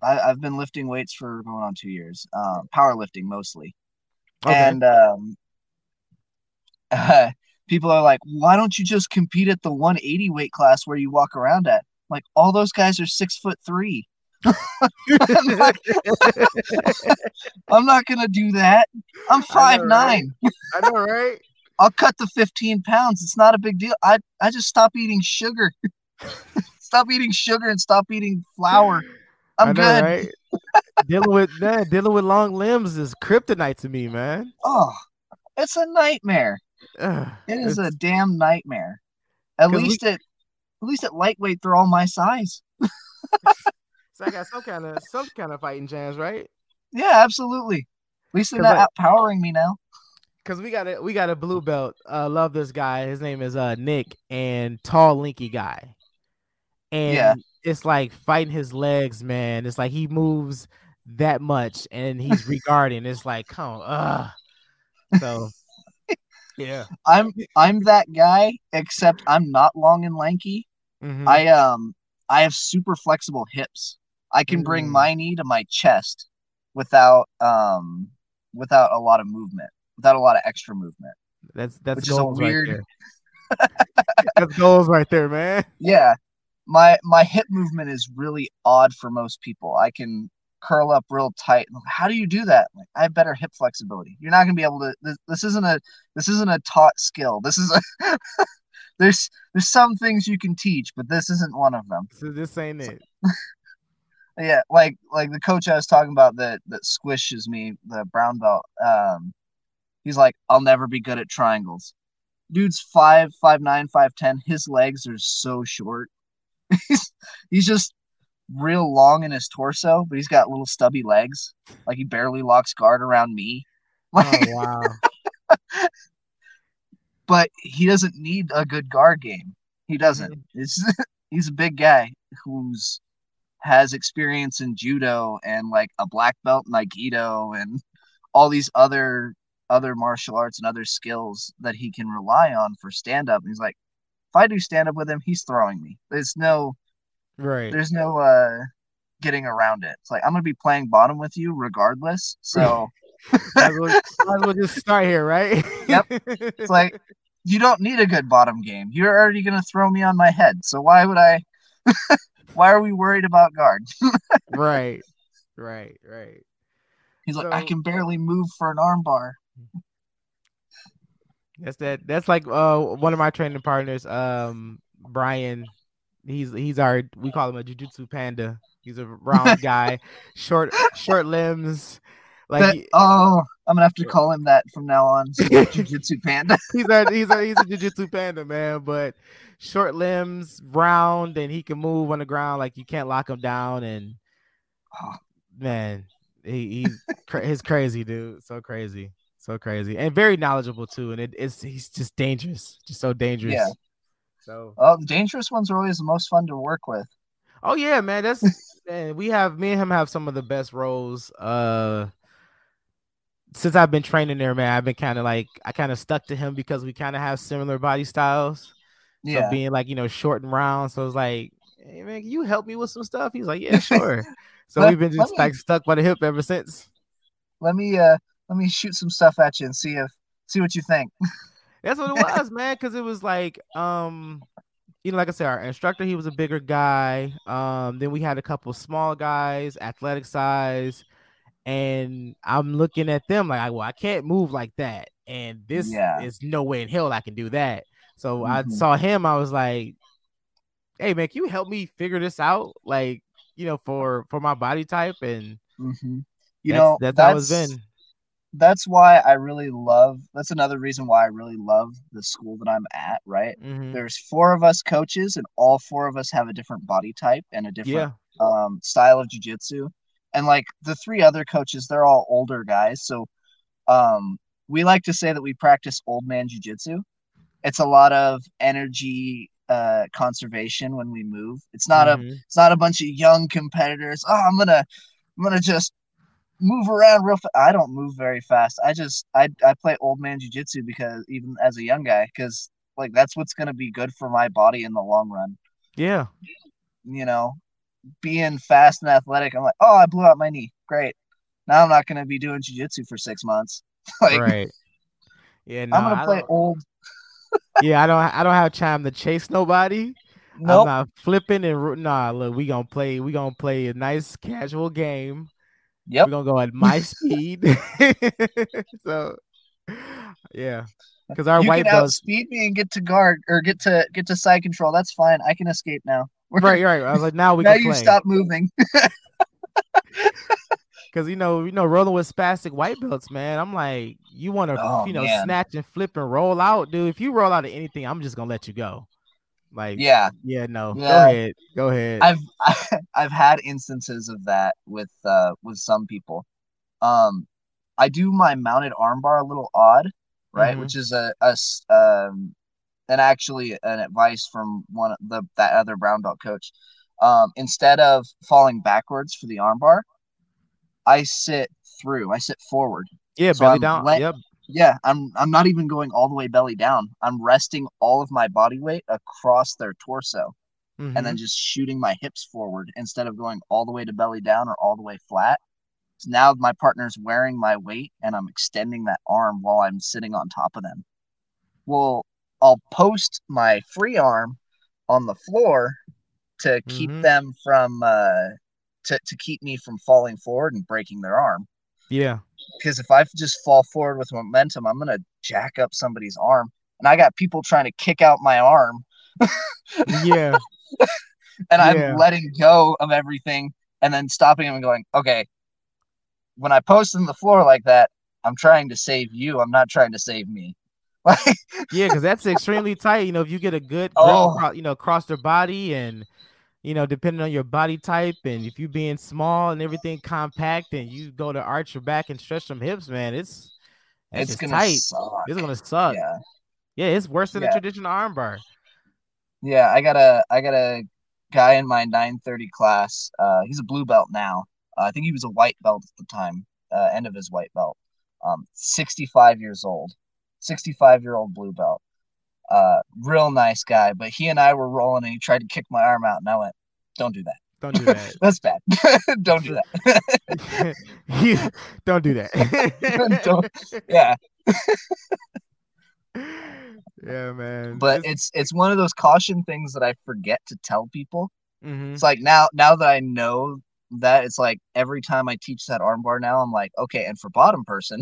I, I've been lifting weights for going on two years. Uh, powerlifting mostly, okay. and um, <laughs> people are like, "Why don't you just compete at the 180 weight class where you walk around at?" Like all those guys are six foot three. <laughs> I'm, not, <laughs> I'm not gonna do that. I'm five nine. I know, right? I'll cut the 15 pounds. It's not a big deal. I I just stop eating sugar. Stop eating sugar and stop eating flour. I'm know, good. right? dealing with <laughs> that, dealing with long limbs is kryptonite to me, man. Oh, it's a nightmare. Ugh, It is a damn nightmare. At 'Cause we- least at at least at lightweight, they're all my size. <laughs> so I got some kind of some kind of fighting chance, right? Yeah, absolutely. At least they're not outpowering me now. Cause we got a we got a blue belt. Uh, love this guy. His name is uh Nick and tall linky guy. And Yeah. it's like fighting his legs, man. It's like he moves that much and he's <laughs> regarding. It's like, come on, ugh. So yeah. <laughs> I'm I'm that guy, except I'm not long and lanky. Mhm. I um I have super flexible hips. I can bring Mm. my knee to my chest without um without a lot of movement, without a lot of extra movement. that's that's which is a goals weird- right there. <laughs> that's goals right there, man. Yeah. My my hip movement is really odd for most people. I can curl up real tight. How do you do that? Like, I have better hip flexibility. You're not gonna be able to. This, this isn't a this isn't a taught skill. This is a <laughs> there's there's some things you can teach, but this isn't one of them. So this ain't it. <laughs> Yeah, like like the coach I was talking about that that squishes me, the brown belt. Um, he's like, I'll never be good at triangles. Dude's five five nine five ten. His legs are so short. He's <laughs> he's just real long in his torso, but he's got little stubby legs. Like he barely locks guard around me. <laughs> Oh, like, Oh wow. <laughs> but he doesn't need a good guard game. He doesn't. Mm. It's he's a big guy who's has experience in judo and like a black belt in aikido and all these other other martial arts and other skills that he can rely on for stand up. He's like, I do stand up with him, he's throwing me. There's no right. There's no uh getting around it. It's like I'm gonna be playing bottom with you regardless. So <laughs> well, might as well just start here, right? Yep. It's like you don't need a good bottom game. You're already gonna throw me on my head. So why would I? <laughs> why are we worried about guard? <laughs> right, right, right. He's So- like, I can barely move for an armbar. That's that. That's like uh one of my training partners, um Brian. He's he's our we call him a jujitsu panda. He's a round <laughs> guy, short short limbs. Like That- he- oh, I'm gonna have to call him that from now on. <laughs> Jiu-Jitsu Panda. <laughs> he's a he's a he's a jujitsu panda man, but short limbs, round, and he can move on the ground. Like you can't lock him down. And Oh. man, he, he's cra- he's crazy, dude. So crazy, so crazy, and very knowledgeable too. And it, it's he's just dangerous, just so dangerous. Yeah. So Oh, the dangerous ones are always the most fun to work with. Oh yeah, man. That's <laughs> man, we have me and him have some of the best rolls. Uh since I've been training there, man, I've been kind of like I kind of stuck to him because we kind of have similar body styles. Yeah. So being like, you know, short and round. So it's like, hey man, can you help me with some stuff? He's like, Yeah, sure. <laughs> so Let- we've been just me- like stuck by the hip ever since. let me uh let me shoot some stuff at you and see if see what you think. <laughs> That's what it was, man. Because it was like, um, you know, like I said, our instructor, he was a bigger guy. Um, then we had a couple small guys, athletic size, and I'm looking at them like, well, I can't move like that, and this Yeah. is no way in hell I can do that. So I Mhm. saw him, I was like, hey man, can you help me figure this out? Like, you know, for for my body type, and hmm You that's, know, that's, how it's been. That's why I really love. That's another reason why I really love the school that I'm at. Right, Mhm. there's four of us coaches, and all four of us have a different body type and a different Yeah, um, style of jujitsu. And like the three other coaches, they're all older guys. So um, we like to say that we practice old man jujitsu. It's a lot of energy uh, conservation when we move. It's not a Mhm. it's not a bunch of young competitors. Oh, I'm gonna I'm gonna just move around real fast. I don't move very fast. I just I I play old man jujitsu because even as a young guy, because like that's what's gonna be good for my body in the long run yeah, you know, being fast and athletic. I'm like, oh, I blew out my knee. Great. Now I'm not going to be doing jujitsu for six months. <laughs> like, right. Yeah, no, I'm going to play old. <laughs> yeah, I don't I don't have time to chase nobody. I'm not flipping and nah. Look, we gonna play. We gonna play a nice casual game. Yep. We're gonna go at my speed. <laughs> so, yeah, because our you white can belts. outspeed me and get to guard or get to get to side control. That's fine. I can escape now. Right, right. I was like, now we now can you play stop moving. <laughs> because you know, you know, rolling with spastic white belts, man. I'm like, you want to, Oh, you know, man. snatch and flip and roll out, dude. If you roll out of anything, I'm just gonna let you go. Like, yeah. yeah, no, go ahead, go ahead. I've <laughs> I've had instances of that with uh with some people. Um, I do my mounted armbar a little odd, right? Mhm. Which is a, a um, and actually an advice from one of the that other brown belt coach. Um, instead of falling backwards for the armbar, I sit through. I sit forward. yeah, so belly I'm down. yep. Yeah, I'm I'm not even going all the way belly down. I'm resting all of my body weight across their torso and mhm. then just shooting my hips forward instead of going all the way to belly down or all the way flat. So now my partner's wearing my weight and I'm extending that arm while I'm sitting on top of them. Well, I'll post my free arm on the floor to keep Mhm. them from uh to, to keep me from falling forward and breaking their arm. yeah. Because if I just fall forward with momentum, I'm gonna jack up somebody's arm. And I got people trying to kick out my arm Yeah. <laughs> and Yeah. I'm letting go of everything and then stopping and going, okay, when I post on the floor like that, I'm trying to save you. I'm not trying to save me. <laughs> Yeah, because that's extremely tight. You know, if you get a good grip, Oh. you know, across their body, and you know, depending on your body type, and if you being small and everything compact, and you go to arch your back and stretch some hips, man, it's it's gonna tight. suck. It's gonna suck. Yeah, Yeah, it's worse than a traditional armbar. yeah. I got a I got a guy in my 930 class. Uh, he's a blue belt now. Uh, I think he was a white belt at the time, uh, end of his white belt. Um, 65 years old, 65 year old blue belt. Uh, real nice guy. But he and I were rolling, and he tried to kick my arm out, and I went, "Don't do that. Don't do that. <laughs> That's bad. <laughs> don't do that. <laughs> you don't do that. Don't- yeah." yeah, man. But it's it's one of those caution things that I forget to tell people. Mhm. It's like now now that I know that it's like every time I teach that armbar now, I'm like, okay, and for bottom person,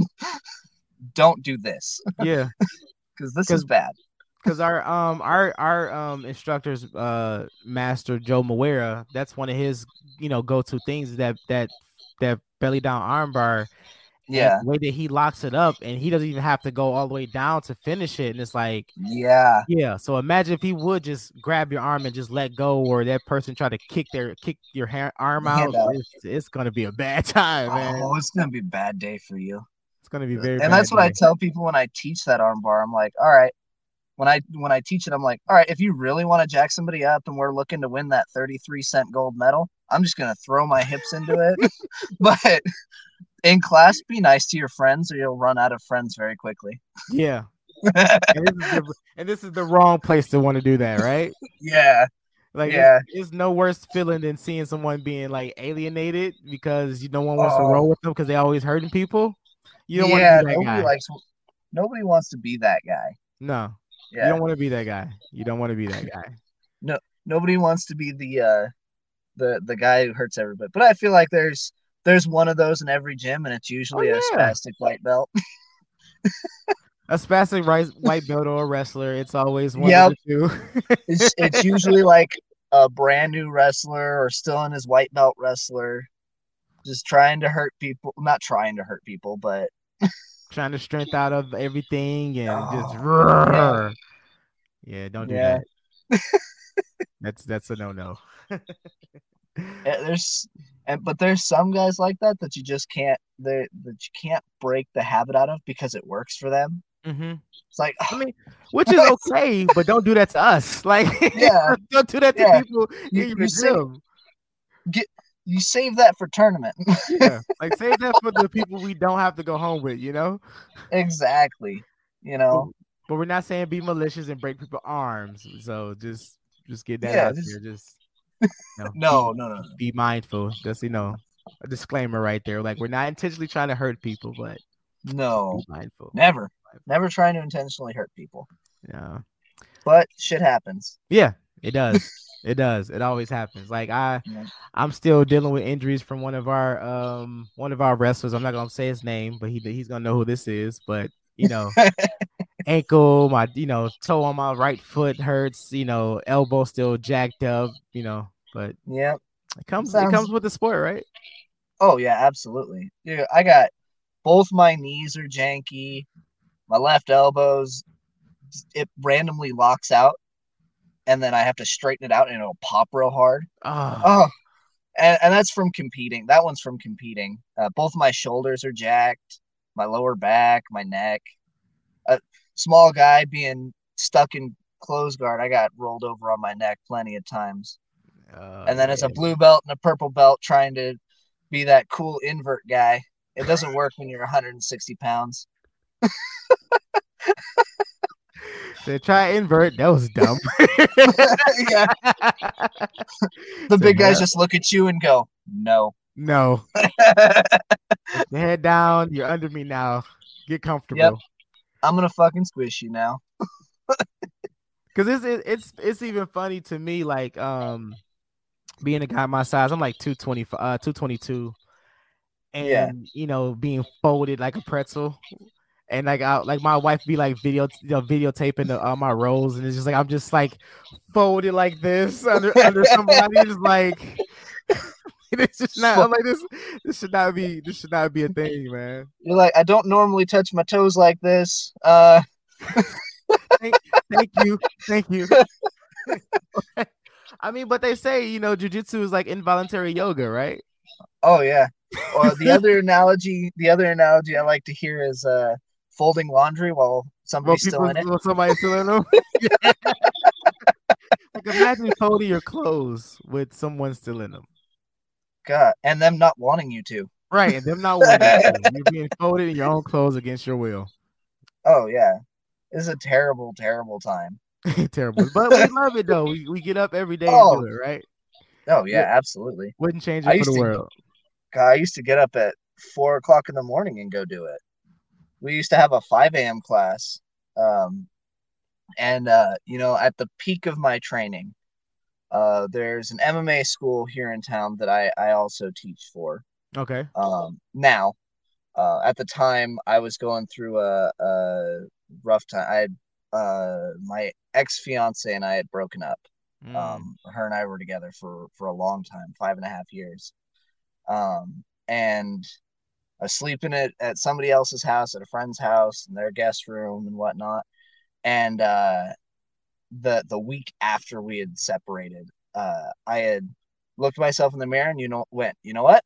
don't do this yeah, because this 'Cause- is bad. Because our um our our um instructors uh master Joe Moera, that's one of his you know go to things that that that belly down armbar. Yeah, the way that he locks it up, and he doesn't even have to go all the way down to finish it, and it's like. yeah, Yeah, so imagine if he would just grab your arm and just let go, or that person try to kick their kick your ha- arm out. It's, it's gonna be a bad time, man. Oh, it's gonna be a bad day for you. It's gonna be very. and that's what I tell people when I teach that armbar. I'm like, all right, when I when I teach it, I'm like, all right, if you really want to jack somebody up and we're looking to win that 33 cent gold medal, I'm just gonna throw my hips into it. <laughs> <laughs> but in class, be nice to your friends, or you'll run out of friends very quickly. Yeah, <laughs> and this, is the, and this is the wrong place to want to do that, right? yeah, Like, Yeah. it's, it's no worse feeling than seeing someone being like alienated because you no one wants to Oh. roll with them because they always hurting people. You don't yeah. want to be that Nobody guy. likes. Nobody wants to be that guy. no, you don't want to be that guy. You don't want to be that guy. <laughs> No, nobody wants to be the uh, the the guy who hurts everybody. But I feel like there's there's one of those in every gym, and it's usually Oh, a yeah. spastic white belt. <laughs> A spastic right, white belt or a wrestler, it's always one Yep. of the two. <laughs> it's it's usually like a brand new wrestler or still in his white belt wrestler, just trying to hurt people. Not trying to hurt people, but trying to strength out of everything and just Oh, roar. yeah. don't do Yeah. that. <laughs> that's that's a no no. <laughs> yeah, there's and but there's some guys like that that you just can't they that you can't break the habit out of because it works for them. hmm It's like I mean, which is <laughs> okay, but don't do that to us. Like, Yeah. don't do that to Yeah. people You- in you say- gym. You save that for tournament. Yeah, <laughs> like save that for the people we don't have to go home with, you know. exactly. You know. But we're not saying be malicious and break people's arms. So just just get that Yeah, out just- there. Just you know, <laughs> No, be- no, no, no. be mindful. Just you know, a disclaimer right there. Like we're not intentionally trying to hurt people, but No. mindful. Never. Never trying to intentionally hurt people. Yeah. But shit happens. Yeah, it does. It does. It always happens. Like I Yeah. I'm still dealing with injuries from one of our um one of our wrestlers. I'm not gonna say his name, but he he's gonna know who this is. But you know, <laughs> ankle, my you know, toe on my right foot hurts, you know, elbow still jacked up, you know, but yeah, it comes Sounds- it comes with the sport, right? Oh yeah, absolutely. Dude, I got both my knees are janky. My left elbows it randomly locks out and then I have to straighten it out and it'll pop real hard. Oh, Oh. And, and that's from competing. That one's from competing. Uh, both my shoulders are jacked, my lower back, my neck. A small guy being stuck in close guard, I got rolled over on my neck plenty of times. uh, and then as a blue belt and a purple belt trying to be that cool invert guy. It doesn't work when you're 160 pounds. <laughs> So try invert. That was dumb. <laughs> yeah, <laughs> the So, big guys yeah, just look at you and go, "No." no. <laughs> Your head down. You're under me now. Get comfortable. Yep. I'm gonna fucking squish you now. Cause it's it, it's it's even funny to me, like um being a guy my size, I'm like 220 uh 222. And Yeah. you know, being folded like a pretzel. And like I like my wife be like video you know, videotaping the, uh, my rolls, and it's just like I'm just like folded like this under under somebody. It's <laughs> like <laughs> it's just not I'm like this this should not be this should not be a thing, man. You're like, I don't normally touch my toes like this. Uh, <laughs> Thank you. Thank you. I mean, but they say, you know, jujitsu is like involuntary yoga, right? oh yeah. Or the other analogy, the other analogy I like to hear is uh, folding laundry while Well, somebody's still in it. somebody's still in them. <laughs> <laughs> like imagine folding your clothes with someone still in them. God, and them not wanting you to. Right, and them not wanting you. <laughs> You're being folded in your own clothes against your will. Oh yeah, it's a terrible, terrible time. Terrible, but we love it though. We, we get up every day Oh. and do it. Right? Oh yeah, absolutely. Wouldn't change I it for the to- world. God, I used to get up at four o'clock in the morning and go do it. We used to have a five a.m. class, um, and uh, you know, at the peak of my training, uh, there's an MMA school here in town that I I also teach for. Okay. Um, now, uh, at the time, I was going through a, a rough time. I had uh, my ex fiance and I had broken up. Mm. Um, her and I were together for for a long time, five and a half years. Um, and I was sleeping at, at somebody else's house, at a friend's house, in their guest room and whatnot. And uh, the the week after we had separated, uh, I had looked myself in the mirror and you know went, you know what?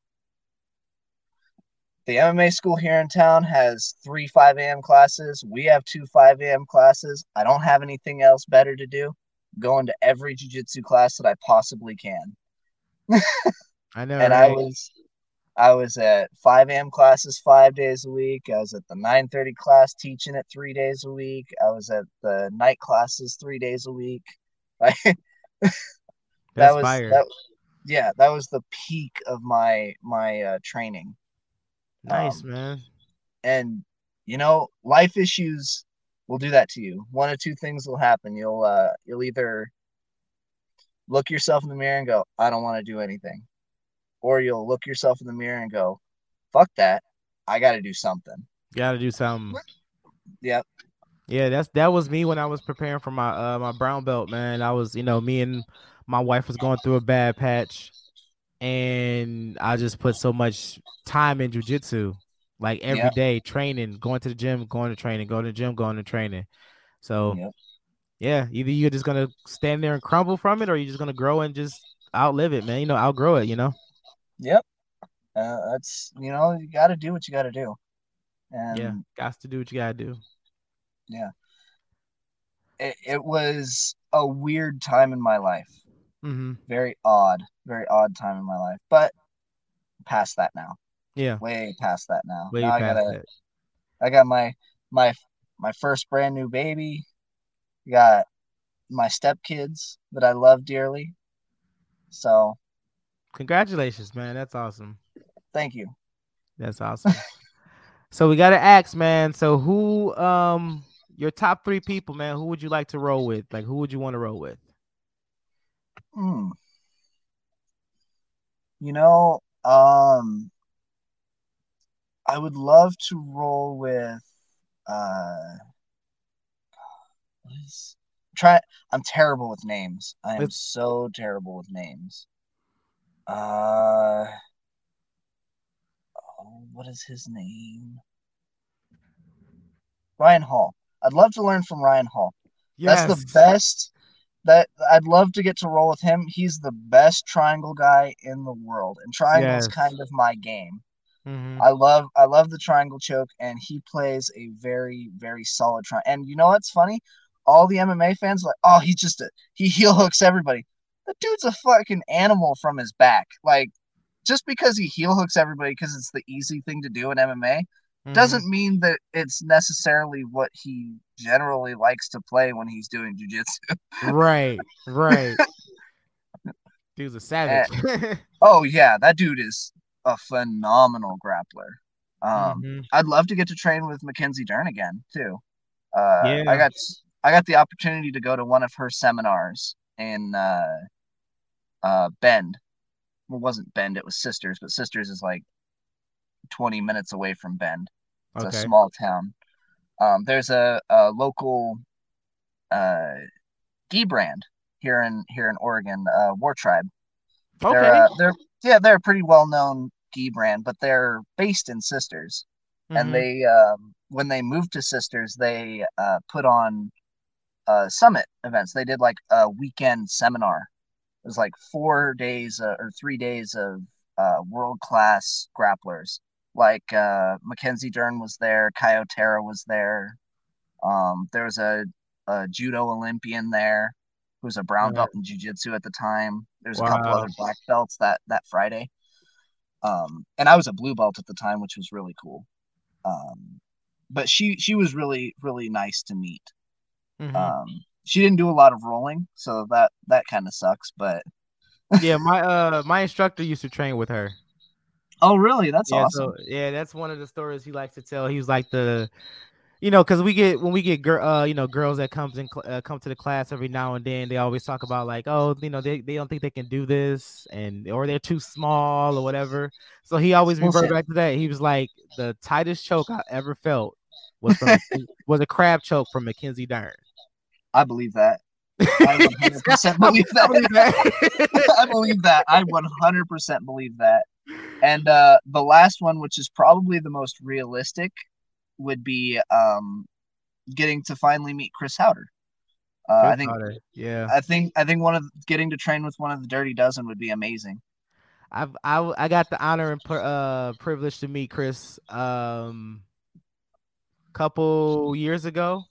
The MMA school here in town has three 5 a.m. classes. We have two 5 a.m. classes. I don't have anything else better to do. I'm going to every jujitsu class that I possibly can. <laughs> I know. and I was I was at 5 a.m. classes five days a week. I was at the 9:30 class teaching it three days a week. I was at the night classes three days a week. <laughs> That That's was fire. that yeah, that was the peak of my my uh, training. nice, um, man. And you know, life issues will do that to you. One of two things will happen. You'll uh you'll either look yourself in the mirror and go, I don't want to do anything. Or you'll look yourself in the mirror and go, fuck that. I got to do something. Got to do something. Yep. Yeah, that's that was me when I was preparing for my uh my brown belt, man. I was, you know, me and my wife was going through a bad patch, and I just put so much time in jujitsu, like every day, Yep. training, going to the gym, going to training, going to the gym, going to training. So Yep. yeah, either you're just gonna stand there and crumble from it, or you're just gonna grow and just outlive it, man. You know, outgrow it. You know. Yep. Uh, that's, you know, you got to do what you got to do. And yeah, got to do what you gotta do. Yeah. It, it was a weird time in my life. Mm-hmm. Very odd, very odd time in my life. But past that now. Yeah, Way past that now. way now I gotta that. I got my my my first brand new baby. Got my stepkids that I love dearly. So Congratulations, man. That's awesome. thank you. That's awesome. <laughs> so we gotta ask, man. So who um your top three people, man, who would you like to roll with? Like who would you want to roll with? Hmm. You know, um, I would love to roll with uh, what is try. I'm terrible with names. I am Let's- so terrible with names. Uh, oh, what is his name? Ryan Hall. I'd love to learn from Ryan Hall. That's the best. That I'd love to get to roll with him. He's the best triangle guy in the world, and triangle is kind of my game. Mhm. I love I love the triangle choke, and he plays a very very solid triangle. And you know what's funny? All the MMA fans are like, oh, he's just a he heel hooks everybody. The dude's a fucking animal from his back. Like, just because he heel hooks everybody because it's the easy thing to do in MMA Mhm. doesn't mean that it's necessarily what he generally likes to play when he's doing jujitsu. right, right. <laughs> Dude's a savage. <laughs> Oh yeah, that dude is a phenomenal grappler. Um, Mhm. I'd love to get to train with Mackenzie Dern again too. Uh, Yeah. I got I got the opportunity to go to one of her seminars in uh, uh, Bend. Well, it wasn't Bend, it was Sisters, but Sisters is like 20 minutes away from Bend. It's Okay. a small town. Um, there's a, a local uh, gi brand here in here in Oregon, uh, War Tribe. Okay. They're uh, they're yeah they're a pretty well known gi brand, but they're based in Sisters, Mhm. and they um, when they moved to Sisters, they uh, put on uh, summit events. They did like a weekend seminar. It was like four days uh, or three days of uh, world class grapplers. Like uh, Mackenzie Dern was there, Kyotera was there. Um, there was a, a judo Olympian there. who was a brown belt in jiu-jitsu at the time. There's a couple other black belts that that Friday. Um, and I was a blue belt at the time, which was really cool. Um, but she she was really really nice to meet. Mhm. Um, she didn't do a lot of rolling, so that that kind of sucks. But <laughs> yeah, my uh my instructor used to train with her. oh, really? That's yeah, awesome. so yeah, that's one of the stories he likes to tell. He was like the, you know, because we get when we get girl, uh, you know, girls that comes in cl- uh, come to the class every now and then. They always talk about like, oh, you know, they, they don't think they can do this, and or they're too small or whatever. So he always Bullshit. reverted back to that. He was like, the tightest choke I ever felt was from <laughs> was a crab choke from Mackenzie Dern. I believe that. I 100% believe I that. believe that. <laughs> I believe that. I 100% believe that. And uh, the last one, which is probably the most realistic, would be um, getting to finally meet Chris Haueter. Uh, I think, yeah. I think, I think one of getting to train with one of the Dirty Dozen would be amazing. I've I, I got the honor and uh privilege to meet Chris um couple years ago.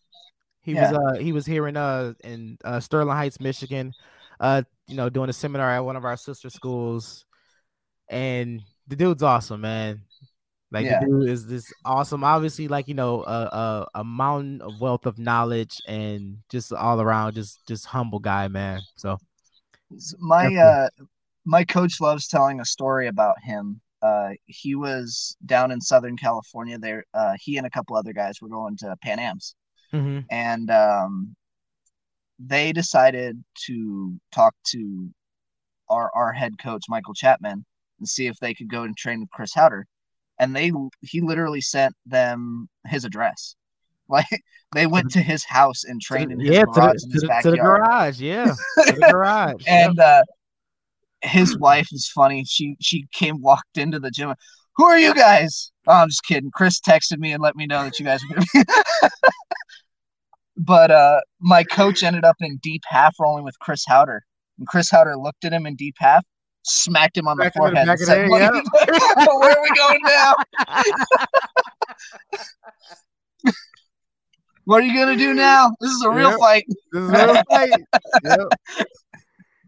He was uh he was here in uh in uh, Sterling Heights, Michigan, uh you know doing a seminar at one of our sister schools, and the dude's awesome, man. Like Yeah. the dude is this awesome. Obviously, like you know, a, a a mountain of wealth of knowledge and just all around, just just humble guy, man. So My Definitely. uh, my coach loves telling a story about him. Uh, he was down in Southern California. There, uh, he and a couple other guys were going to Pan Am's. Mhm. and um, they decided to talk to our our head coach Michael Chapman and see if they could go and train with Chris Haueter. And they he literally sent them his address. <laughs> Like they went to his house and trained in his yeah, to garage the, in to, the, to the garage, yeah, to the <laughs> garage. And uh, his wife is funny. She she came walked into the gym. Who are you guys? Oh, I'm just kidding. Chris texted me and let me know that you guys were gonna be. <laughs> but uh, my coach ended up in deep half rolling with Chris Haueter, and Chris Haueter looked at him in deep half, smacked him on the him the forehead, and said, the head, <laughs> "Where are we going now? <laughs> What are you gonna do now? This is a real Yep. fight." This is a real <laughs> fight. Yep.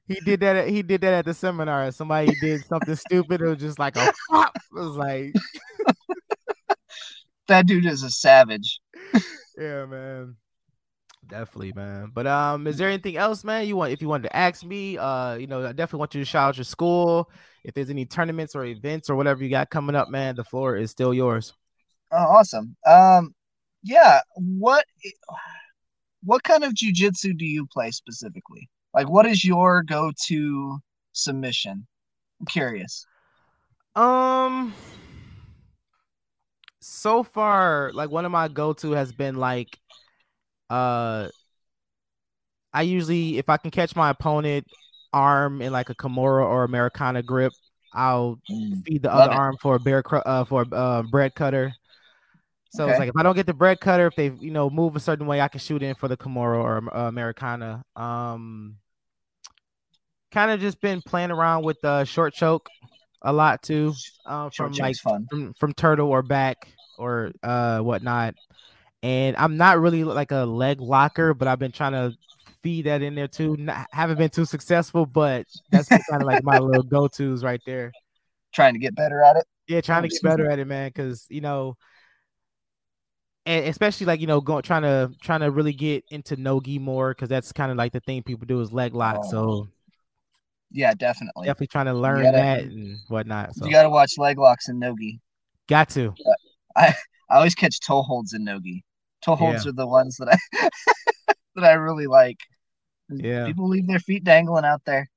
He did that. At, he did that at the seminar. Somebody did something stupid. It was just like a pop. It was like, That dude is a savage. yeah, man. Definitely, man. But um, is there anything else, man? You want if you wanted to ask me, uh, you know, I definitely want you to shout out your school. If there's any tournaments or events or whatever you got coming up, man, the floor is still yours. Oh, awesome. Um, yeah. What what kind of jujitsu do you play specifically? Like, what is your go-to submission? I'm curious. Um so far like one of my go-to has been like uh I usually if I can catch my opponent arm in like a Kimura or Americana grip, I'll feed the Love other it. arm for a bear cr- uh for a uh, bread cutter. So Okay. it's like if I don't get the bread cutter, if they you know move a certain way, I can shoot in for the Kimura or uh, Americana. Um, kind of just been playing around with the short choke a lot too. Um, from like fun. from from turtle or back or uh whatnot. And I'm not really like a leg locker, but I've been trying to feed that in there too. Not, haven't been too successful, but that's kind of like my little go tos right there. Trying to get better at it. Yeah, trying to get better at it, man. Because you know, and especially like you know, going trying to trying to really get into nogi more because that's kind of like the thing people do is leg lock. Oh, so Yeah, definitely. definitely trying to learn gotta- that and whatnot. So You got to watch leg locks and nogi. got to. I I always catch toe holds in nogi. Toe holds are the ones that I <laughs> that I really like. Yeah. People leave their feet dangling out there.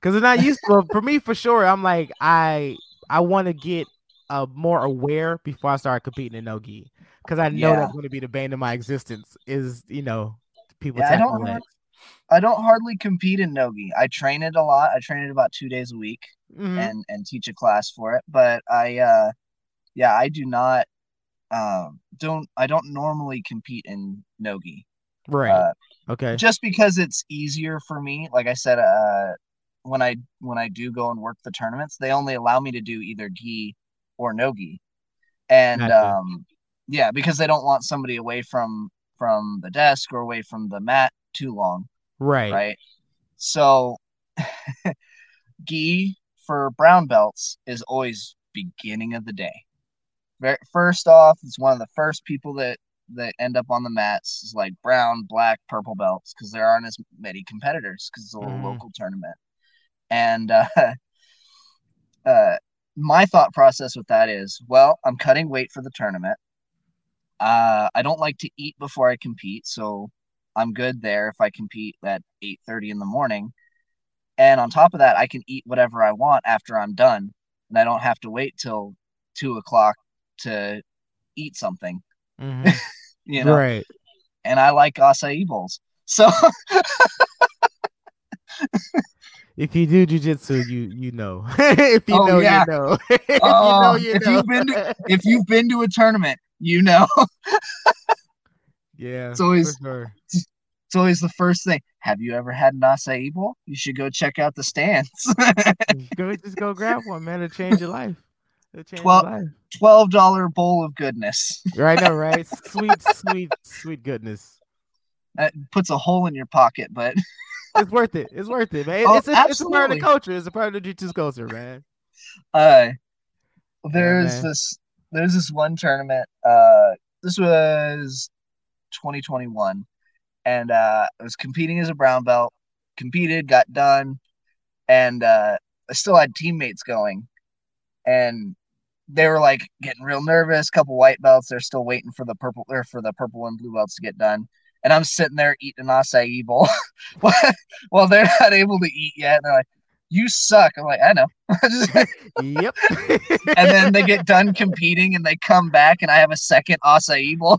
because they're not used to. for me, for sure, I'm like I I want to get uh more aware before I start competing in nogi because I know Yeah. that's going to be the bane of my existence. Is you know people Yeah, I don't. I don't hardly compete in nogi. I train it a lot. I train it about two days a week. Mhm. and and teach a class for it but i uh yeah i do not um don't i don't normally compete in nogi Right. uh, okay. just because it's easier for me like i said uh when i when i do go and work the tournaments they only allow me to do either gi or nogi and Gotcha. um yeah because they don't want somebody away from from the desk or away from the mat too long Right. right? So, <laughs> gi for brown belts is always beginning of the day. First off, it's one of the first people that that end up on the mats is like brown, black, purple belts because there aren't as many competitors because it's a Mhm. local tournament. And uh, <laughs> uh, my thought process with that is, well, I'm cutting weight for the tournament. Uh, I don't like to eat before I compete, so I'm good there if I compete at 8:30 in the morning. And on top of that, I can eat whatever I want after I'm done, and I don't have to wait till two o'clock to eat something. Mhm. <laughs> You know, Right. and I like acai bowls. So <laughs> If you do jujitsu, you you know. <laughs> if you Oh, know, yeah. you know. if Oh, you know, you if know. you've been to- if you've been to a tournament, you know yeah, it's always- sure. it's always the first thing. Have you ever had an acai bowl? You should go check out the stands. go just go grab one, man. It'll change your life. It'll change Twelve- your life. Twelve dollar bowl of goodness. Right now, right? <laughs> Sweet, sweet, sweet goodness. That puts a hole in your pocket, but <laughs> It's worth it. It's worth it, man. Oh, it's, a, it's a part of the culture. It's a part of the jiu-jitsu culture, man. uh there's man. this there's this one tournament uh this was 2021 and uh i was competing as a brown belt competed got done and uh i still had teammates going and they were like getting real nervous couple white belts they're still waiting for the purple or for the purple and blue belts to get done and i'm sitting there eating an acai bowl <laughs> while they're not able to eat yet and they're like you suck i'm like i know <laughs> Yep. <laughs> and then they get done competing and they come back and I have a second acai bowl.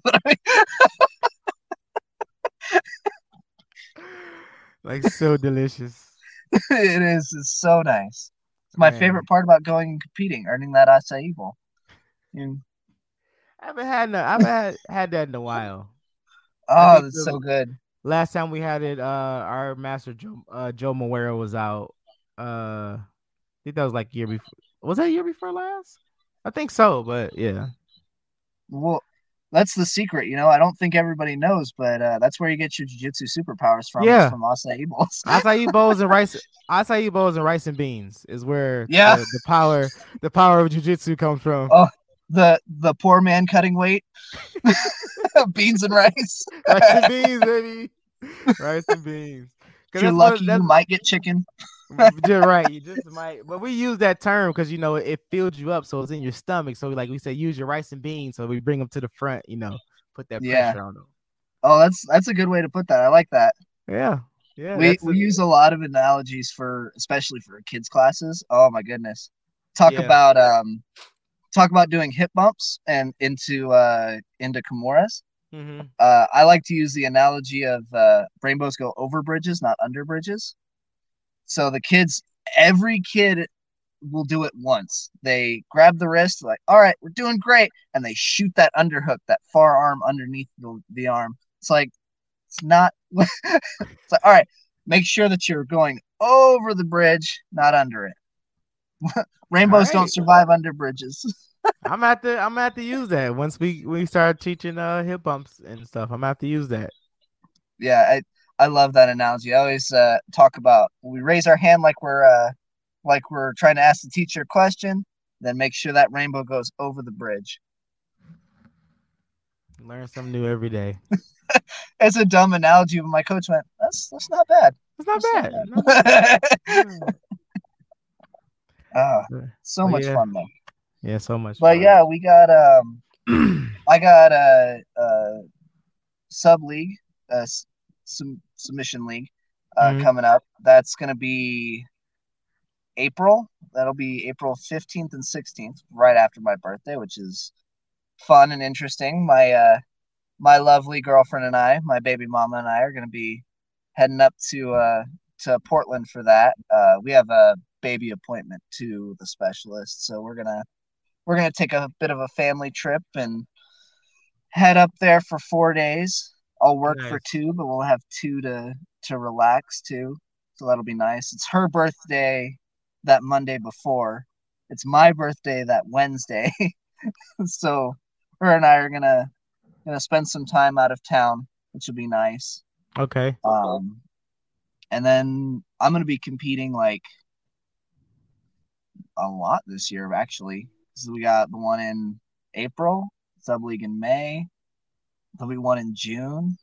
like so delicious. it is it's so nice. It's my Man. favorite part about going and competing, earning that acai bowl. And, I haven't had no, I haven't had, had that in a while. oh, that's so good. Last time we had it, uh, our master Joe, uh, Joe Moera was out. Uh, I think that was like year before. Was that year before last? I think so, but yeah. Well, that's the secret, you know. I don't think everybody knows, but uh, that's where you get your jiu-jitsu superpowers from. Yeah. from acai bowls. Acai <laughs> bowls and rice, acai bowls and rice and beans is where Yeah. the, the power, the power of jujitsu comes from. Oh, the the poor man cutting weight, <laughs> beans and rice. <laughs> rice and beans, baby. Rice and beans. If you're lucky, you might get chicken. <laughs> You're right. You just might, but we use that term because you know it fills you up, so it's in your stomach. So like we say, use your rice and beans. So we bring them to the front. You know, put that Yeah. pressure on them. Oh, that's that's a good way to put that. I like that. Yeah, yeah. we we a- use a lot of analogies for especially for kids classes oh my goodness talk Yeah. about um talk about doing hip bumps and into uh into kimuras Mhm. uh i like to use the analogy of uh rainbows go over bridges not under bridges so the kids every kid will do it once. They grab the wrist like all right we're doing great and they shoot that underhook that far arm underneath the, the arm. It's like it's not <laughs> it's like all right make sure that you're going over the bridge not under it. <laughs> Rainbows All don't survive under bridges. I'm at the I'm at to use that once we we start teaching uh hip bumps and stuff. I'm at to use that. yeah i i love that analogy i always uh talk about we raise our hand like we're uh like we're trying to ask the teacher a question then make sure that rainbow goes over the bridge Learn something new every day. <laughs> it's a dumb analogy but my coach went that's that's not bad It's not That's bad. not No, bad. <laughs> Ah, <laughs> so But much yeah. fun though yeah, so much. but fun. yeah we got um <clears throat> I got a, a sub league, a s- sum, submission league uh, Mhm. coming up. That's going to be April. That'll be April 15th and 16th, right after my birthday, which is fun and interesting. My uh, my lovely girlfriend and I, my baby mama and I, are going to be heading up to uh, to Portland for that. Uh, we have a baby appointment to the specialist, so we're gonna we're gonna take a bit of a family trip and head up there for four days. I'll work for two, but we'll have two to to relax too. So that'll be nice. It's her birthday that Monday before. It's my birthday that Wednesday. <laughs> so her and I are gonna gonna spend some time out of town, which will be nice. Okay. Um and then I'm gonna be competing like a lot this year actually. So we got the one in April, sub league in May. There'll be one in June,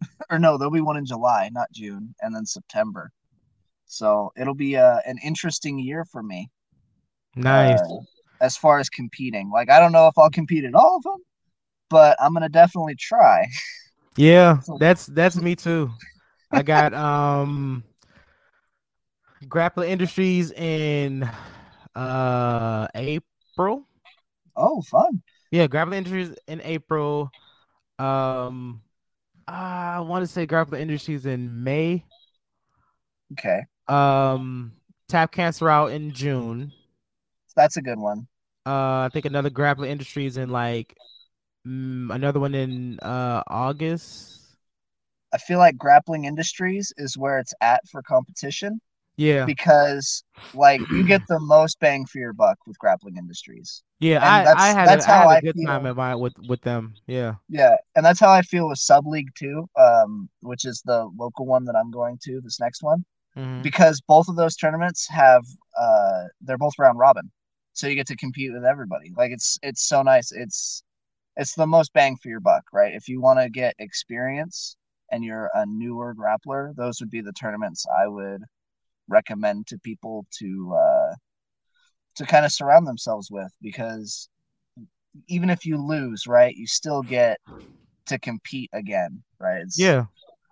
<laughs> or no, there'll be one in July, not June, and then September. So it'll be a, uh, an interesting year for me. Nice. Uh, as far as competing, like I don't know if I'll compete in all of them, but I'm gonna definitely try. <laughs> Yeah, that's that's me too. I got um Grappling Industries in uh April. Oh, fun. Yeah, Grappling Industries in April. Um I want to say Grappling Industries in May. Okay. Um Tap Cancer out in June. That's a good one. Uh I think another Grappling Industries in like mm, another one in uh August. I feel like grappling industries is where it's at for competition. Yeah. Because like you get <clears throat> the most bang for your buck with grappling industries. Yeah, I, I had that's a, how I had a good feel. time at my, with with them. Yeah. Yeah, and that's how I feel with sub league too, um, which is the local one that I'm going to. This next one, mm-hmm. because both of those tournaments have uh, they're both round robin, so you get to compete with everybody. Like it's it's so nice. It's it's the most bang for your buck, right? If you want to get experience and you're a newer grappler, those would be the tournaments I would recommend to people to uh, to kind of surround themselves with because even if you lose, right, you still get to compete again, right? It's, yeah,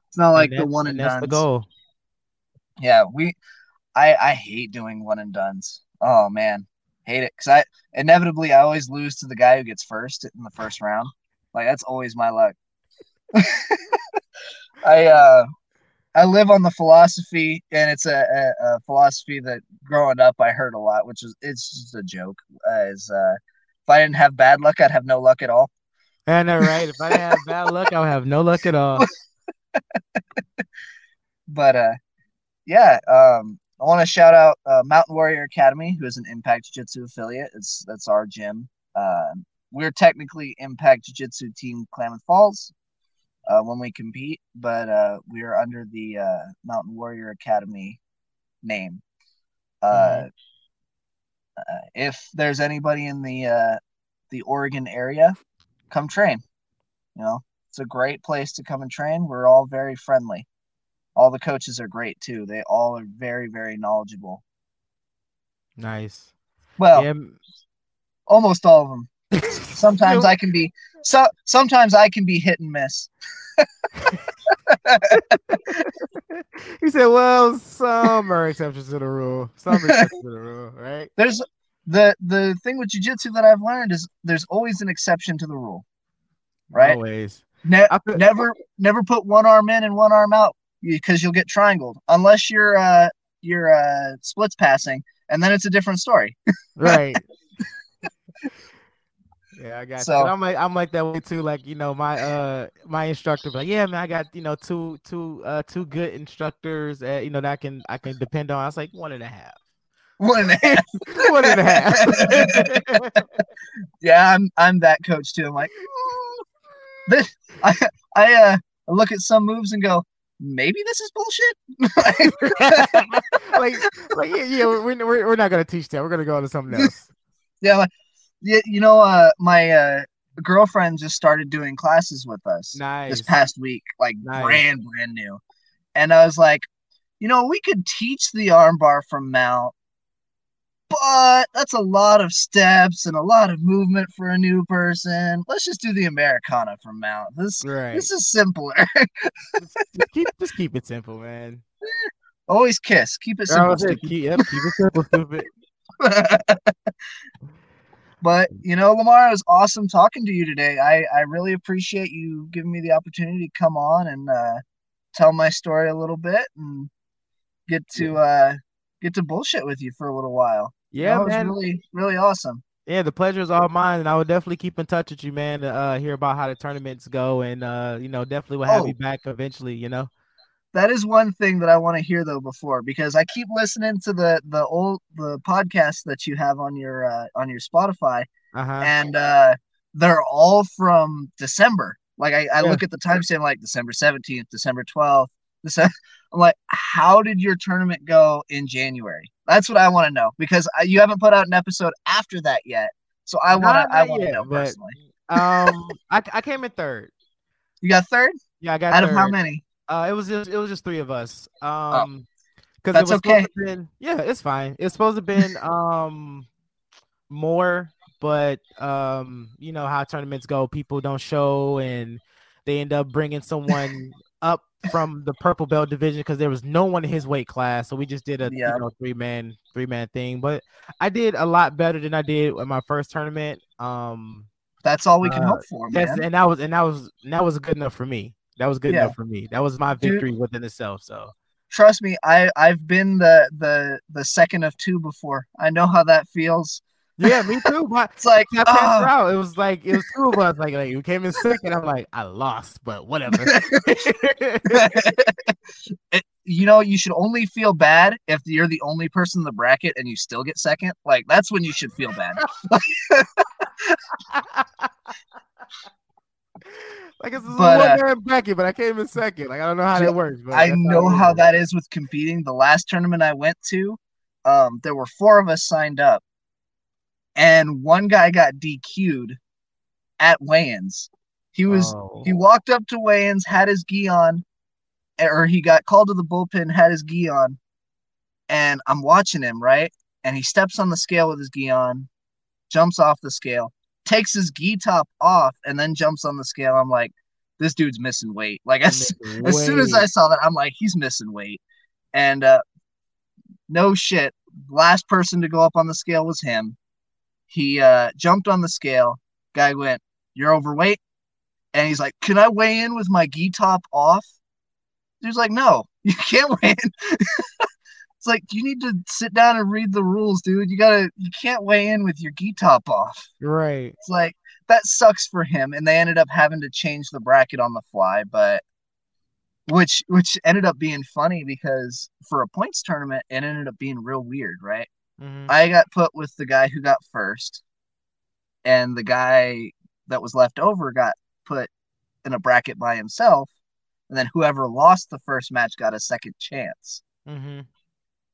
it's not like the one and, and that's the goal. Yeah, we, I I hate doing one and duns. Oh man, hate it because I inevitably I always lose to the guy who gets first in the first round. Like that's always my luck. <laughs> I uh I live on the philosophy, and it's a, a, a, philosophy that growing up I heard a lot, which is it's just a joke. Uh, is uh, if I didn't have bad luck, I'd have no luck at all. I know, right? if I didn't have bad luck, I would have no luck at all. <laughs> but uh, yeah, um, I want to shout out uh, Mountain Warrior Academy, who is an Impact Jiu Jitsu affiliate. It's that's our gym. Uh, we're technically Impact Jiu Jitsu Team Klamath Falls uh, when we compete, but uh, we are under the uh, Mountain Warrior Academy name. Uh, mm-hmm. if there's anybody in the uh, the Oregon area, come train. You know, it's a great place to come and train. We're all very friendly. All the coaches are great too. They all are very, very knowledgeable. Nice. Well, yeah. almost all of them. <laughs> sometimes I can be so sometimes I can be hit and miss. <laughs> he said, "Well, some are exceptions to the rule. Some exceptions to the rule, right?" There's the the thing with jujitsu that I've learned is there's always an exception to the rule, right? Always. Ne- could- never never put one arm in and one arm out because you'll get triangled unless you're uh you're uh splits passing, and then it's a different story. right. <laughs> Yeah, I got so, you. I'm like I'm like that way too. Like you know, my uh my instructor like, yeah, man, I got you know two two uh two good instructors. That, you know that I can I can depend on. I was like one and a half. One and a half. <laughs> one and a half. <laughs> yeah, I'm I'm that coach too. I'm like, this. I I uh look at some moves and go, maybe this is bullshit. <laughs> like, like yeah, yeah we're, we're, we're not gonna teach that. We're gonna go on to something else. Yeah, like, you, you know, uh, my uh, girlfriend just started doing classes with us nice. this past week, like nice. brand brand new. And I was like, you know, we could teach the armbar from mount, but that's a lot of steps and a lot of movement for a new person. Let's just do the Americana from mount. This right. this is simpler. <laughs> just, keep just keep it simple, man. Always kiss. Keep it simple. Keep, yep, keep it simple, stupid. <laughs> But you know, Lamar, it was awesome talking to you today. I I really appreciate you giving me the opportunity to come on and uh, tell my story a little bit and get to uh, get to bullshit with you for a little while. Yeah, that man. was really really awesome. Yeah, the pleasure is all mine, and I will definitely keep in touch with you, man, to uh, hear about how the tournaments go, and uh, you know, definitely will have oh. you back eventually. You know that is one thing that I want to hear though before because I keep listening to the the old the podcasts that you have on your uh, on your Spotify, uh-huh. and uh, they're all from December. Like I, I yeah. look at the timestamp like December seventeenth, December twelfth. December. <laughs> I'm like, how did your tournament go in January? That's what I want to know because I, you haven't put out an episode after that yet. So I want to. I want to know but- personally. Um, I, I came in third. You got third Yeah, I got out third. of how many? Uh, it was just it was just three of us. Um, because That's it was okay. supposed to been yeah, it's fine. It's supposed to been um more, but um, you know how tournaments go. People don't show, and they end up bringing someone <laughs> up from the purple belt division because there was no one in his weight class. So we just did a Yeah. you know three man three man thing. But I did a lot better than I did in my first tournament. Um, That's all we can Uh, hope for, man. and that was and that was and that was good enough for me. That was good Yeah. enough for me. That was my Dude. victory within itself. So Trust me, I I've been the the the second of two before. I know how that feels. yeah, me too. <laughs> My, It's like I passed ah, out. It was like it was two of us. Like, like we came in second. I'm like, I lost, but whatever. <laughs> it, you know, you should only feel bad if you're the only person in the bracket and you still get second. Like that's when you should feel bad. <laughs> like it's a But, uh, one man bracket, but I came in second. Like I don't know how Dude, that works. But I know how, how that is with competing. The last tournament I went to, um, there were four of us signed up, and one guy got DQ'd at weigh-ins. He was Oh. he walked up to weigh-ins, had his gi on, or he got called to the bullpen, had his gi on, and I'm watching him right, and he steps on the scale with his gi on, jumps off the scale, takes his gi top off, and then jumps on the scale. I'm like, this dude's missing weight. Like as, <laughs> as soon as I saw that, I'm like, he's missing weight, and uh, no shit. Last person to go up on the scale was him. He uh, jumped on the scale. Guy went, "You're overweight," and he's like, "Can I weigh in with my gi top off?" Dude's like, "No, <laughs> you can't weigh in." <laughs> it's like you need to sit down and read the rules, dude. You gotta, you can't weigh in with your gi top off. right. It's like that sucks for him, and they ended up having to change the bracket on the fly, but which which ended up being funny because for a points tournament, it ended up being real weird, right? Mhm. I got put with the guy who got first, and the guy that was left over got put in a bracket by himself, and then whoever lost the first match got a second chance. Mhm.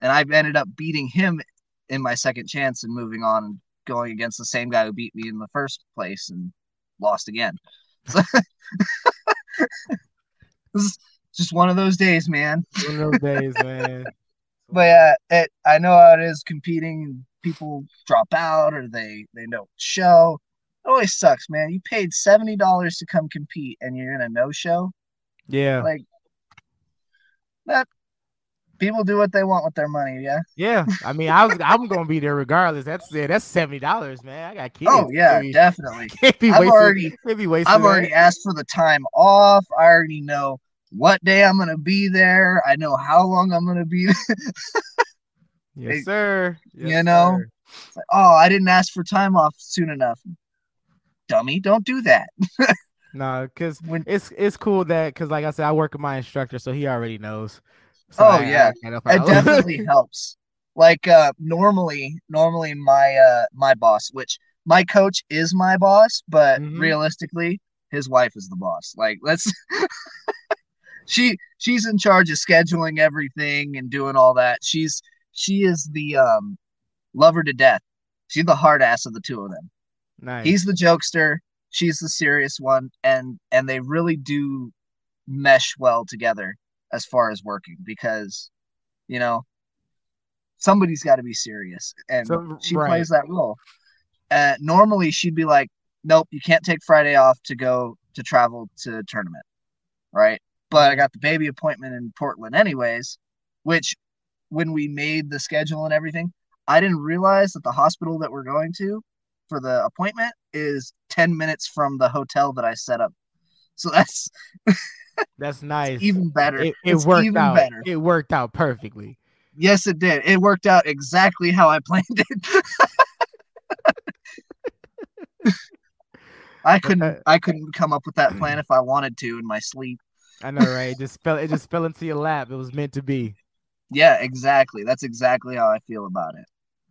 And I've ended up beating him in my second chance and moving on and going against the same guy who beat me in the first place and lost again. <laughs> this is just one of those days, man. One of those days, man. <laughs> But yeah, it I know how it is competing. People drop out or they they don't show. It always sucks, man. You paid seventy dollars to come compete and you're in a no show. Yeah. Like that. People do what they want with their money. Yeah. Yeah, I mean, I was I'm gonna be there regardless. That's it. that's seventy dollars, man. I got kids. Oh yeah, Can't definitely. <laughs> Can't be I've wasting, already be wasting I've that. already asked for the time off. I already know what day I'm gonna be there. I know how long I'm gonna be. there. Yes, sir. Yes, you know? sir. Like, oh, I didn't ask for time off soon enough. Dummy, don't do that. <laughs> No, because When it's it's cool that because like I said, I work with my instructor, so he already knows. So Oh, I- I yeah. of it <laughs> definitely helps. Like uh normally, normally my uh my boss, which my coach is my boss, but Mhm. realistically, his wife is the boss. Like let's <laughs> she she's in charge of scheduling everything and doing all that. She's she is the um lover to death. She's the hard ass of the two of them. nice. He's the jokester, she's the serious one, and and they really do mesh well together as far as working because you know somebody's got to be serious and So- she right. plays that role. Uh, normally she'd be like nope you can't take friday off to go to travel to tournament right? But i got the baby appointment in portland anyways which when we made the schedule and everything i didn't realize that the hospital that we're going to for the appointment is 10 minutes from the hotel that i set up. So that's <laughs> That's nice. even better it, it It's worked out. better. It worked out perfectly. Yes, it did. It worked out exactly how I <laughs> planned it. I couldn't. Uh, I couldn't come up with that plan if I wanted to in my sleep. I know, right? It just fell. It just fell into your lap. It was meant to be. Yeah, exactly. That's exactly how I feel about it.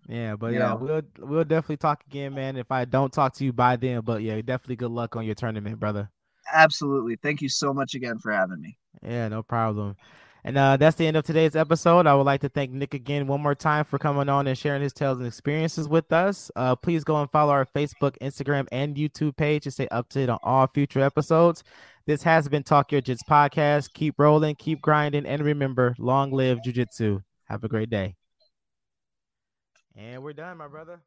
Yeah, but You yeah, know. we'll we'll definitely talk again, man. If I don't talk to you by then, but yeah, definitely good luck on your tournament, brother. Absolutely. Thank you so much again for having me. Yeah, no problem. And uh, that's the end of today's episode. I would like to thank Nik again one more time for coming on and sharing his tales and experiences with us. Uh, please go and follow our Facebook, Instagram, and YouTube page to stay up to date on all future episodes. This has been Talk Yo Jits podcast. Keep rolling, keep grinding, and remember, long live Jiu Jitsu. Have a great day. And we're done, my brother.